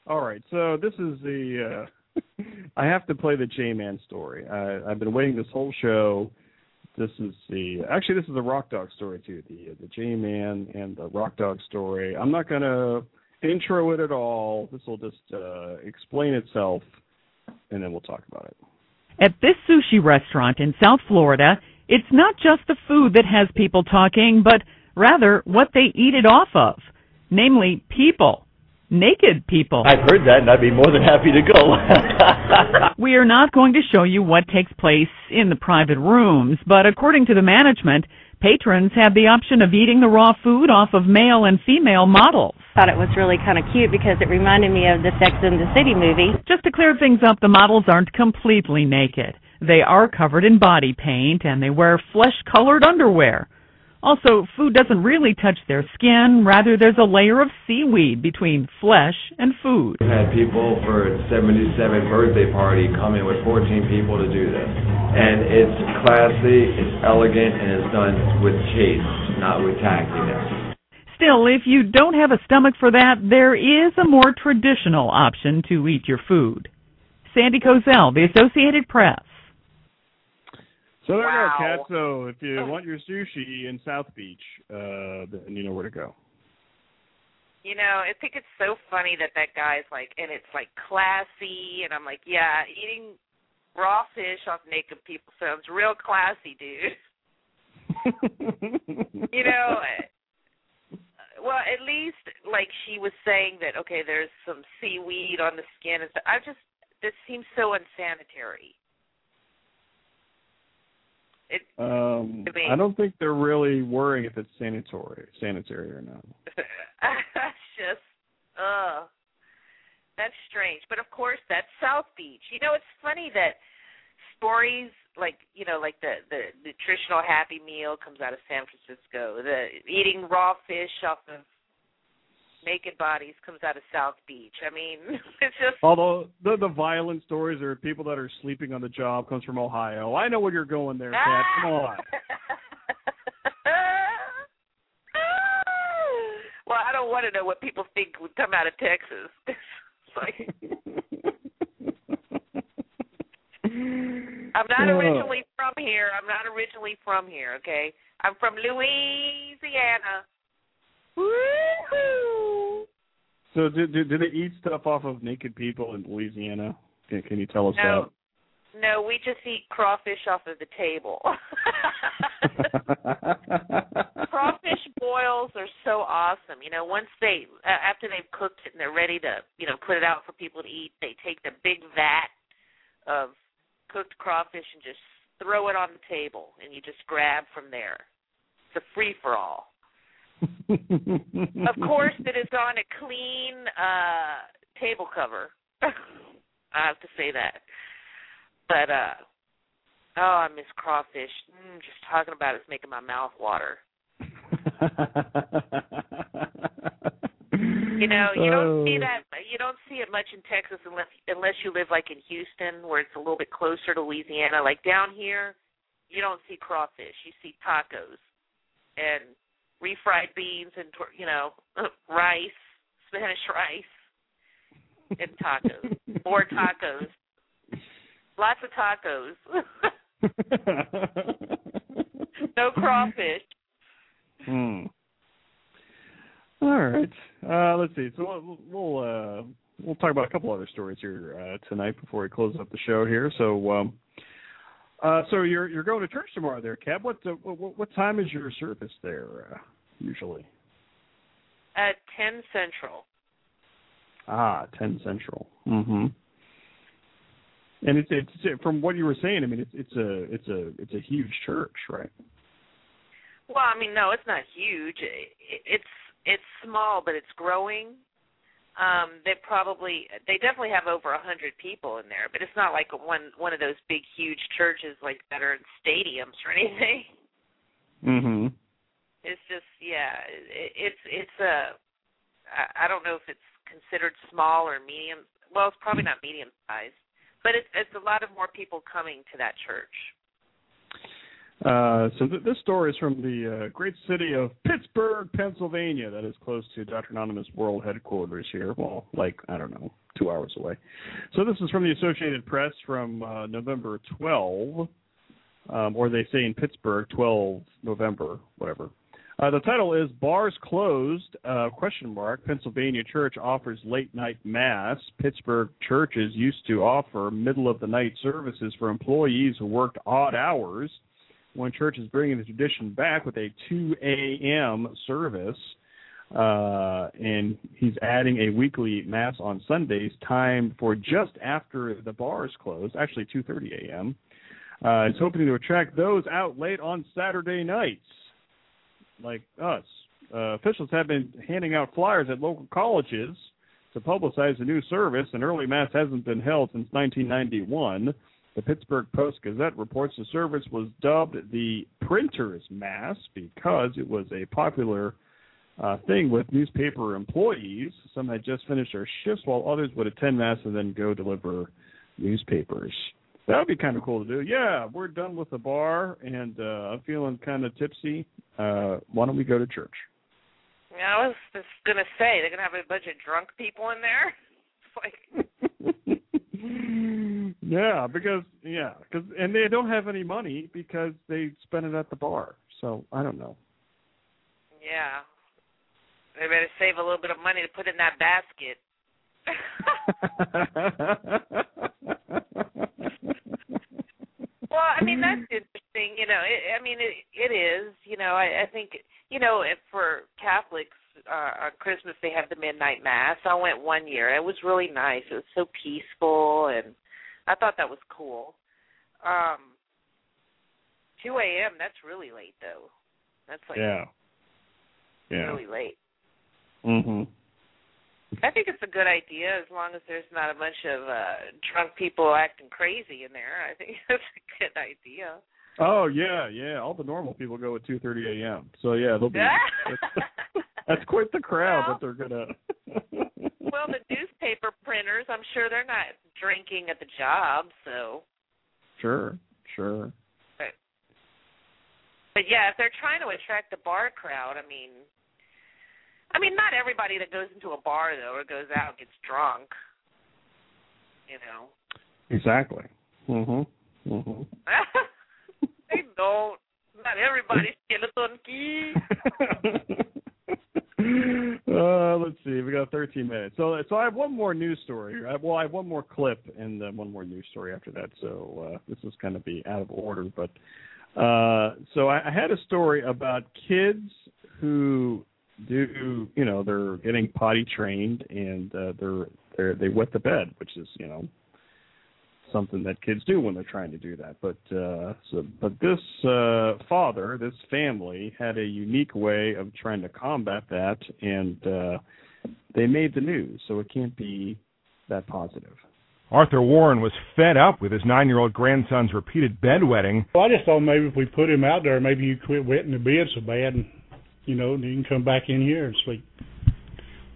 all right. So this is the uh I have to play the J-Man story. I I've been waiting this whole show. This is the actually this is the Rock Dog story too. The the J-Man and the Rock Dog story. I'm not going to intro it at all. This will just uh explain itself and then we'll talk about it. At this sushi restaurant in South Florida, it's not just the food that has people talking, but rather what they eat it off of. Namely, people. Naked people. I've heard that, and I'd be more than happy to go. we are not going to show you what takes place in the private rooms, but according to the management, Patrons had the option of eating the raw food off of male and female models. Thought it was really kind of cute because it reminded me of the Sex and the City movie. Just to clear things up, the models aren't completely naked. They are covered in body paint and they wear flesh colored underwear. Also, food doesn't really touch their skin, rather, there's a layer of seaweed between flesh and food. We had people for its 77th birthday party come in with 14 people to do this. And it's classy, it's elegant, and it's done with taste, not with tackiness. Still, if you don't have a stomach for that, there is a more traditional option to eat your food. Sandy Kozel, The Associated Press. So there Wow. you go, Kat. So if you want your sushi in South Beach, uh, then you know where to go. You know, I think it's so funny that that guy's like, and it's like classy, and I'm like, yeah, eating raw fish off naked people sounds real classy, dude. you know, uh, well, at least like she was saying that okay, there's some seaweed on the skin and stuff. I just this seems so unsanitary. It Um, I mean- I don't think they're really worrying if it's sanitary, sanitary or not. that's just uh that's strange. But of course that's South Beach. You know, it's funny that stories like you know, like the the nutritional happy meal comes out of San Francisco. The eating raw fish off of naked bodies comes out of South Beach. I mean, it's just Although the the violent stories or people that are sleeping on the job comes from Ohio. I know where you're going there, Kat. Ah! Come on. well, I don't want to know what people think would come out of Texas. like I'm not Oh. originally from here. I'm not originally from here, okay? I'm from Louisiana. Woo-hoo. So did, did did they eat stuff off of naked people in Louisiana? Can, can you tell us No. No, we just eat crawfish off of the table. crawfish boils are so awesome. You know, once they uh, after they've cooked it and they're ready to, you know, put it out for people to eat, they take the big vat of cooked crawfish and just throw it on the table and you just grab from there. It's a free for all. Of course it is on a clean uh table cover. I have to say that. But uh oh, I miss crawfish. Mm, just talking about it's making my mouth water. You know, you don't see Oh. that. You don't see it much in Texas unless unless you live like in Houston, where it's a little bit closer to Louisiana. Like down here, you don't see crawfish. You see tacos and refried beans and you know rice, Spanish rice, and tacos. More tacos. Lots of tacos. no crawfish. Hmm. All right. Uh, let's see. So we'll we'll, uh, we'll talk about a couple other stories here uh, tonight before we close up the show here. So, um, uh, so you're you're going to church tomorrow, there, Kat. What uh, what, what time is your service there uh, usually? At ten central. Ah, ten central. Mm-hmm. And it's it's from what you were saying. I mean, it's it's a it's a it's a huge church, right? Well, I mean, no, it's not huge. It- It's it's small, but it's growing. Um, they probably they definitely have over a hundred people in there, but it's not like one one of those big huge churches like that are in stadiums or anything. Mm-hmm. It's just yeah, it, it's it's a I, I don't know if it's considered small or medium. Well, it's probably not medium sized, but it's it's a lot of more people coming to that church. Uh, so th- this story is from the uh, great city of Pittsburgh, Pennsylvania, that is close to Dr. Anonymous World Headquarters here. Well, like, I don't know, two hours away. So this is from the Associated Press from uh, November 12, um, or they say in Pittsburgh, 12 November, whatever. Uh, the title is Bars Closed, uh, question mark, Pennsylvania Church offers late night mass. Pittsburgh churches used to offer middle of the night services for employees who worked odd hours. One church is bringing the tradition back with a 2 a.m. service, uh, and he's adding a weekly mass on Sundays, timed for just after the bars close, actually 2:30 a.m. Uh, hoping to attract those out late on Saturday nights. Like us. Uh, officials have been handing out flyers at local colleges to publicize the new service. An early mass hasn't been held since 1991. The Pittsburgh Post Gazette reports the service was dubbed the Printer's Mass because it was a popular uh, thing with newspaper employees. Some had just finished their shifts, while others would attend mass and then go deliver newspapers. That would be kind of cool to do. Yeah, we're done with the bar, and uh, I'm feeling kind of tipsy. Uh, why don't we go to church? Yeah, I was just gonna say they're gonna have a bunch of drunk people in there. It's like Yeah, because yeah, because and they don't have any money because they spent it at the bar. So I don't know. Yeah. They better save a little bit of money to put in that basket. well, I mean that's interesting. You know, it, I mean it, it is. You know, I, I think you know for Catholics uh, on Christmas they have the midnight mass. I went one year. It was really nice. It was so peaceful, and I thought that was cool. Um, 2 a.m. That's really late though. That's like Yeah. Yeah. really late. Mhm. I think it's a good idea as long as there's not a bunch of uh drunk people acting crazy in there. I think that's a good idea. Oh yeah, yeah. All the normal people go at 2:30 a.m. So yeah, they'll be. that's, that's quite the crowd that they're gonna. well, the newspaper printers, I'm sure they're not drinking at the job, so Sure, sure. but but yeah, if they're trying to attract the bar crowd, I mean I mean not everybody that goes into a bar though or goes out gets drunk. You know. Exactly. Mhm. Mhm. they don't. Not everybody's skeleton key. uh, let's see. We got 13 minutes. So, so I have one more news story. I, well, I have one more clip and then one more news story after that. So uh, this is going to be out of order, but uh, so I, I had a story about kids who do, you know, they're getting potty trained and uh, they're they they wet the bed, which is, you know, something that kids do when they're trying to do that. But uh so but this uh father, this family had a unique way of trying to combat that and uh they made the news, so it can't be that positive. Arthur Warren was fed up with his nine year old grandson's repeated bedwetting. Well, I just thought maybe if we put him out there, maybe you quit wetting the bed so bad, and you know, and he can come back in here and sleep.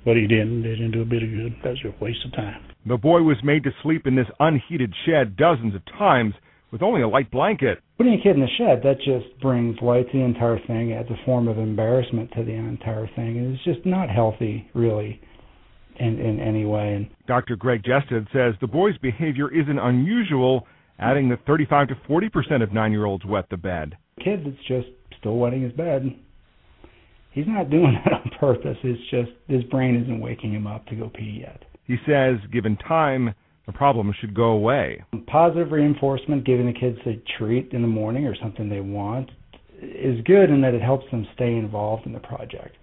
But he didn't. They didn't do a bit of good. That was a waste of time. The boy was made to sleep in this unheated shed dozens of times with only a light blanket. Putting a kid in the shed, that just brings light to the entire thing, adds a form of embarrassment to the entire thing, and it's just not healthy, really, in, in any way. And Dr. Greg Jested says the boy's behavior isn't unusual, adding that 35 to 40 percent of nine year olds wet the bed. a kid that's just still wetting his bed, he's not doing that on purpose. It's just his brain isn't waking him up to go pee yet. He says, given time, the problem should go away. Positive reinforcement, giving the kids a treat in the morning or something they want, is good in that it helps them stay involved in the project.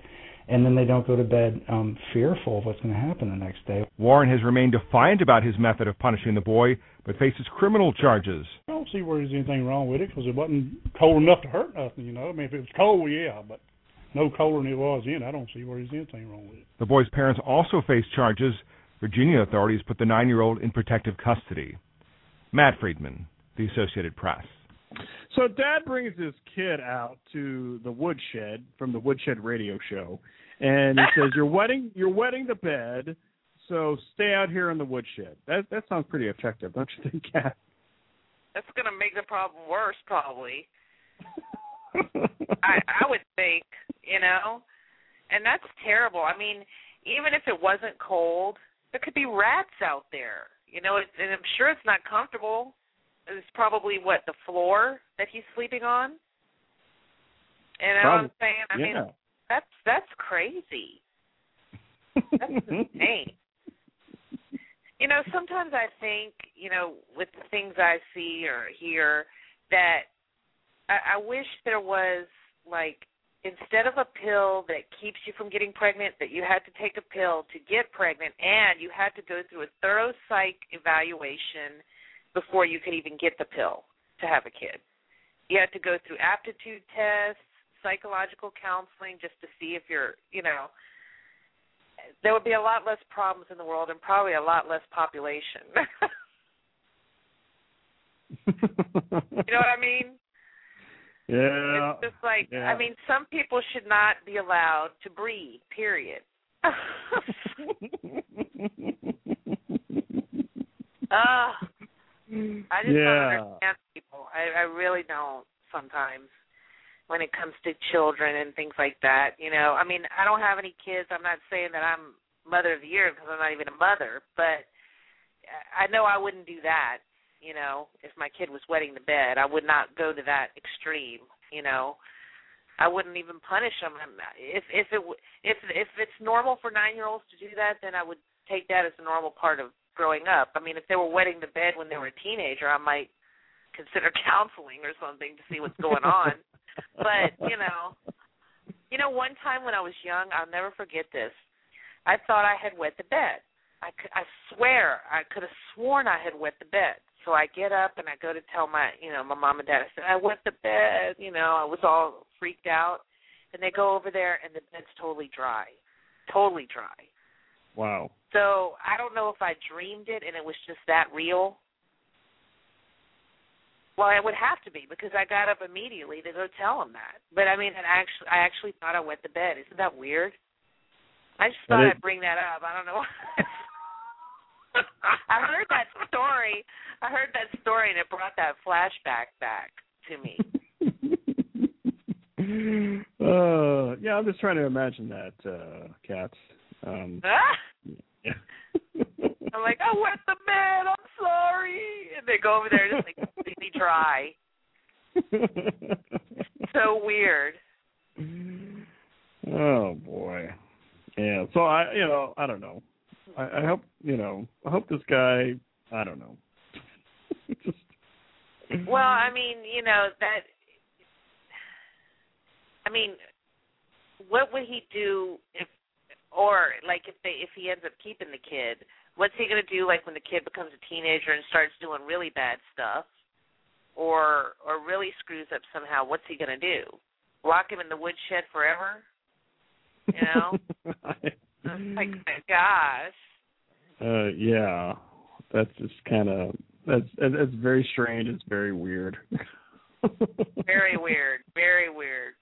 And then they don't go to bed um, fearful of what's going to happen the next day. Warren has remained defiant about his method of punishing the boy, but faces criminal charges. I don't see where there's anything wrong with it because it wasn't cold enough to hurt nothing. You know, I mean, if it was cold, yeah, but no colder than it was in. I don't see where there's anything wrong with it. The boy's parents also face charges. Virginia authorities put the nine year old in protective custody. Matt Friedman, The Associated Press. So dad brings his kid out to the woodshed from the woodshed radio show, and he says, "You're wetting, you're wetting the bed, so stay out here in the woodshed." That that sounds pretty effective, don't you think, Kat? That's gonna make the problem worse, probably. I I would think, you know, and that's terrible. I mean, even if it wasn't cold, there could be rats out there. You know, it, and I'm sure it's not comfortable. It's probably what the floor that he's sleeping on. You know what I'm saying? I mean, that's that's crazy. That's insane. You know, sometimes I think, you know, with the things I see or hear, that I, I wish there was like instead of a pill that keeps you from getting pregnant, that you had to take a pill to get pregnant, and you had to go through a thorough psych evaluation before you could even get the pill to have a kid. You had to go through aptitude tests, psychological counseling just to see if you're, you know, there would be a lot less problems in the world and probably a lot less population. you know what I mean? Yeah. It's just like yeah. I mean, some people should not be allowed to breathe. Period. Ah, I just Yeah. don't understand people. I, I really don't sometimes when it comes to children and things like that. You know, I mean, I don't have any kids. I'm not saying that I'm mother of the year because I'm not even a mother, but I know I wouldn't do that. You know, if my kid was wetting the bed, I would not go to that extreme. You know, I wouldn't even punish them. If if it if if it's normal for nine year olds to do that, then I would take that as a normal part of growing up. I mean, if they were wetting the bed when they were a teenager, I might consider counseling or something to see what's going on. but you know, you know, one time when I was young, I'll never forget this. I thought I had wet the bed. I could, I swear I could have sworn I had wet the bed. So I get up and I go to tell my, you know, my mom and dad. I said I wet the bed. You know, I was all freaked out. And they go over there and the bed's totally dry, totally dry. Wow. So I don't know if I dreamed it and it was just that real. Well, it would have to be because I got up immediately to go tell him that. But I mean, it actually, I actually thought I wet the bed. Isn't that weird? I just thought is- I'd bring that up. I don't know. I heard that story. I heard that story, and it brought that flashback back to me. uh, yeah, I'm just trying to imagine that, uh, Kat. Um, Ah! yeah. I'm like, I wet the bed. I'm sorry. And they go over there and just like completely dry. So weird. oh boy. Yeah. So I, you know, I don't know. I, I hope, you know, I hope this guy. I don't know. just Well, I mean, you know that. I mean, what would he do if, or like if they if he ends up keeping the kid? What's he gonna do like when the kid becomes a teenager and starts doing really bad stuff, or or really screws up somehow? What's he gonna do? Lock him in the woodshed forever? You know? like my gosh. Uh, yeah, that's just kind of that's that's very strange. It's very weird. Very weird. Very weird.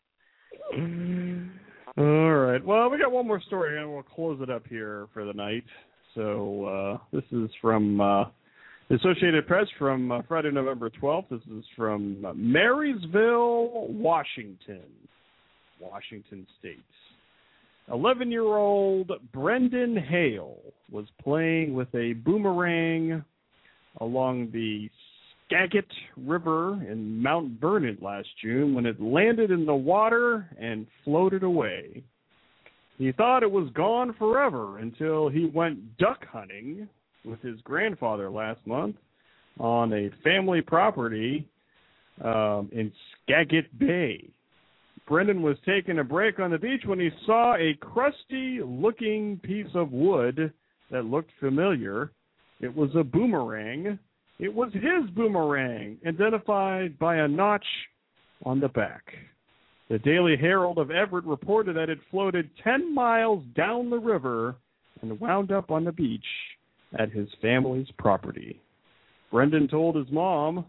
All right. Well, we got one more story, and we'll close it up here for the night. So uh, this is from uh, the Associated Press from uh, Friday, November 12th. This is from Marysville, Washington, Washington State. 11 year old Brendan Hale was playing with a boomerang along the Skagit River in Mount Vernon last June when it landed in the water and floated away. He thought it was gone forever until he went duck hunting with his grandfather last month on a family property um, in Skagit Bay. Brendan was taking a break on the beach when he saw a crusty looking piece of wood that looked familiar. It was a boomerang. It was his boomerang, identified by a notch on the back. The Daily Herald of Everett reported that it floated 10 miles down the river and wound up on the beach at his family's property. Brendan told his mom,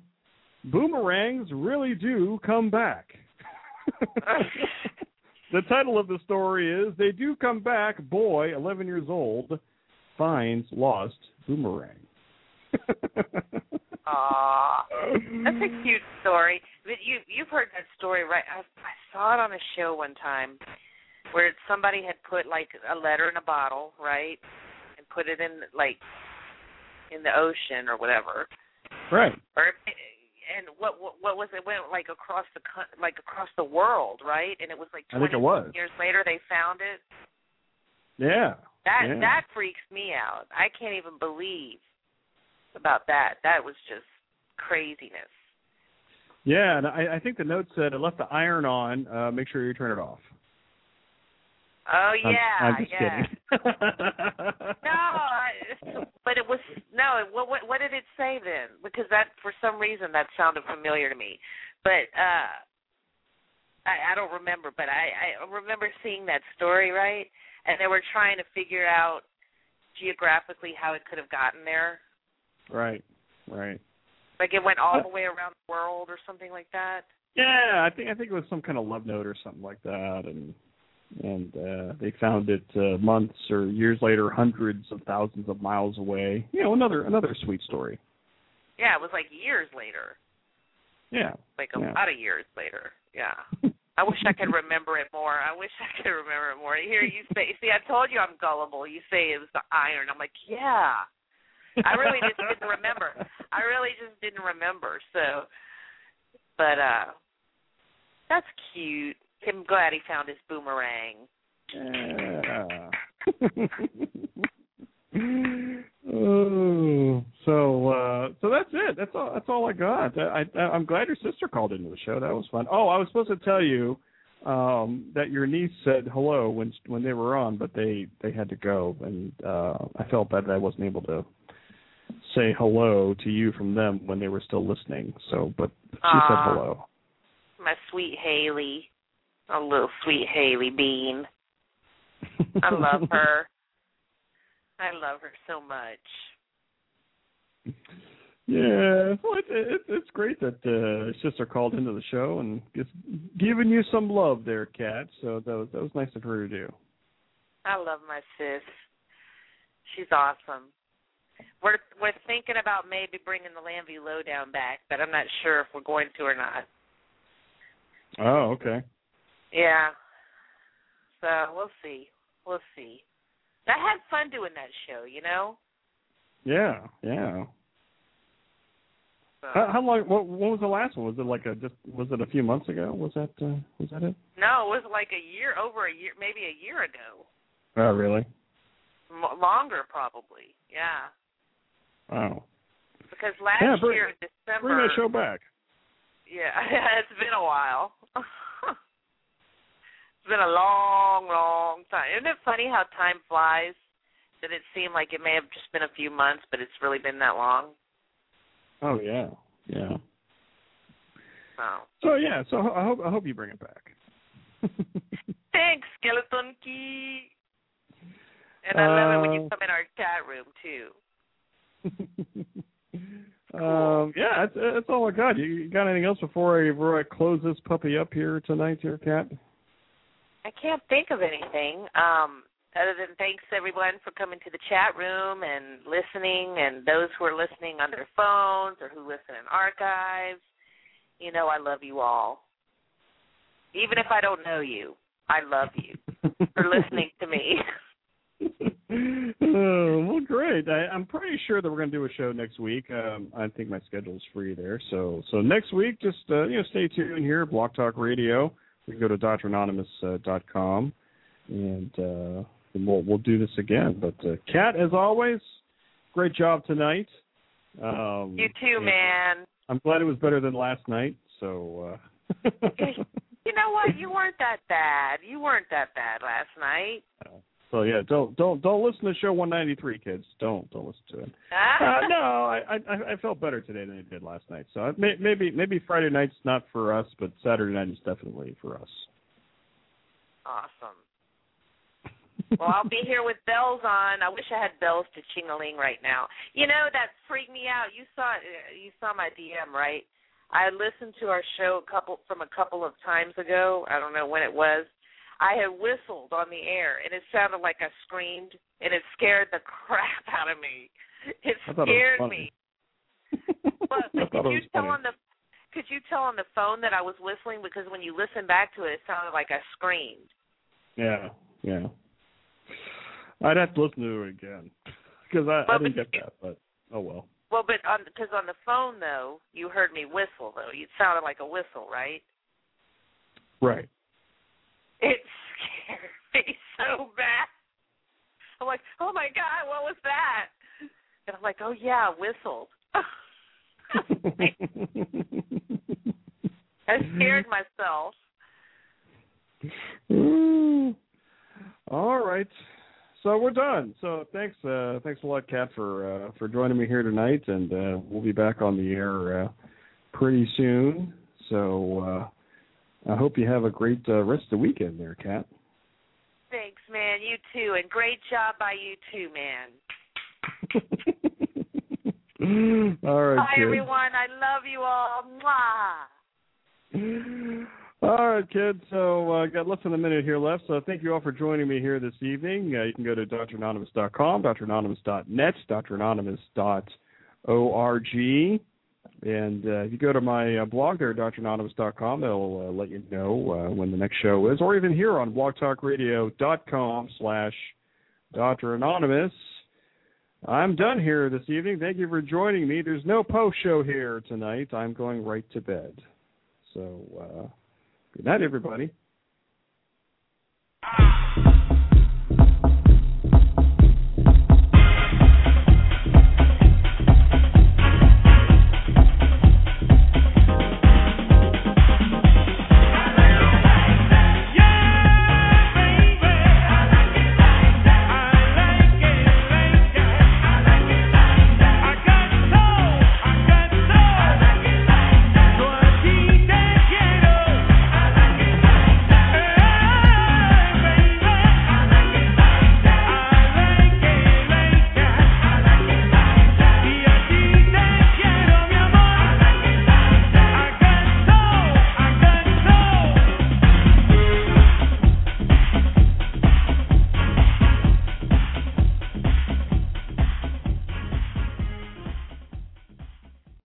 Boomerangs really do come back. The title of the story is They Do Come Back, Boy, 11 years old, finds lost boomerang. Aw, that's a cute story. But you you've heard that story, right? I, I saw it on a show one time where somebody had put like a letter in a bottle, right, and put it in like in the ocean or whatever. Right. Or and what what, what was it? Went like across the like across the world, right? And it was like I think it 20 was. years later they found it. Yeah. That yeah. that freaks me out. I can't even believe about that. That was just craziness. Yeah, and I, I think the note said, I left the iron on. Uh, make sure you turn it off. Oh I'm- yeah, I'm, just yeah. kidding. no, I, but it was no. What, what what did it say then? Because that for some reason that sounded familiar to me. But uh I, I don't remember, but I, I remember seeing that story, right? And they were trying to figure out geographically how it could have gotten there. Right. Right. Like it went all the way around the world or something like that. Yeah, I think I think it was some kind of love note or something like that, and and uh, they found it uh, months or years later, hundreds of thousands of miles away. You know, another another sweet story. Yeah, it was like years later. Yeah. Like a yeah. lot of years later. Yeah. I wish I could remember it more. I wish I could remember it more. Here you say, see, I told you I'm gullible. You say it was the iron. I'm like, yeah. I really just didn't remember. I really just didn't remember. So, but uh, that's cute. I'm glad he found his boomerang. Oh, so uh, so that's it. That's all. That's all I got. I, I I'm glad your sister called into the show. That was fun. Oh, I was supposed to tell you um that your niece said hello when when they were on, but they they had to go, and uh I felt bad that I wasn't able to say hello to you from them when they were still listening. So, but she said hello. My sweet Haley. A little sweet Haley Bean. I love her. I love her so much. Yeah, well, it, it, it's great that uh, sister called into the show and just giving you some love there, Kat. So that was that was nice of her to do. I love my sis. She's awesome. We're we're thinking about maybe bringing the Landview Lowdown back, but I'm not sure if we're going to or not. Oh, okay. Yeah. So we'll see. We'll see. I had fun doing that show, you know. Yeah, yeah. So. How, how long? What, what was the last one? Was it like a just? Was it a few months ago? Was that? Uh, was that it? No, it was like a year, over a year, maybe a year ago. Oh, really? M- longer, probably. Yeah. Wow. Because last Yeah, bring- year in December. Bring that show back. Yeah, it's been a while. it's been a long, long time. Isn't it funny how time flies? That it seemed like it may have just been a few months, but it's really been that long. Oh yeah, yeah. Oh. So yeah, so I hope I hope you bring it back. Thanks, Skeleton Key. And I love it when you Uh, come in our chat room too. Um, yeah, that's, that's all I got. You, you got anything else before I before I close this puppy up here tonight, here, Kat? I can't think of anything. Um, other than thanks everyone for coming to the chat room and listening, and those who are listening on their phones or who listen in archives. You know, I love you all. Even if I don't know you, I love you for listening to me. oh, well, great. I, I'm pretty sure that we're going to do a show next week. Um, I think my schedule's free there. So, so next week, just uh, you know, stay tuned here, Blog Talk Radio. We can go to dranonymous.com, and uh, and we'll we'll do this again. But uh, Kat, as always, great job tonight. Um, you too, man. I'm glad it was better than last night. So. Uh, You know what? You weren't that bad. You weren't that bad last night. So yeah, don't don't don't listen to show 193, kids. Don't don't listen to it. Uh, no, I, I I felt better today than I did last night. So I- may, maybe maybe Friday night's not for us, but Saturday night is definitely for us. Awesome. well, I'll be here with bells on. I wish I had bells to chingaling right now. You know that freaked me out. You saw you saw my DM, right? I listened to our show a couple from a couple of times ago. I don't know when it was. I had whistled on the air, and it sounded like I screamed, and it scared the crap out of me. It scared me. But, could you tell funny. on the could you tell on the phone that I was whistling because when you listen back to it, it sounded like I screamed. Yeah, yeah. I'd have to listen to it again because I, I didn't get that. But oh well. Well, but on because on the phone though, you heard me whistle though. It sounded like a whistle, right? Right. It scared me so bad. I'm like, oh my god, what was that? And I'm like, oh yeah, whistled. I scared myself. All right. So we're done. So thanks, uh, thanks a lot, Kat, for uh, for joining me here tonight, and uh, we'll be back on the air uh, pretty soon. So uh, I hope you have a great uh, rest of the weekend there, Kat. Thanks, man. You too, and great job by you too, man. all right, Bye, kids. everyone. I love you all. Mwah. All right, kids. So uh, got less than a minute here left. So thank you all for joining me here this evening. Uh, you can go to dranonymous.com, dranonymous.net, dranonymous.org. And uh, if you go to my uh, blog there, dranonymous.com, they'll uh, let you know uh, when the next show is, or even here on blogtalkradio.com slash Dr. Anonymous. I'm done here this evening. Thank you for joining me. There's no post show here tonight. I'm going right to bed. So, uh, good night, everybody.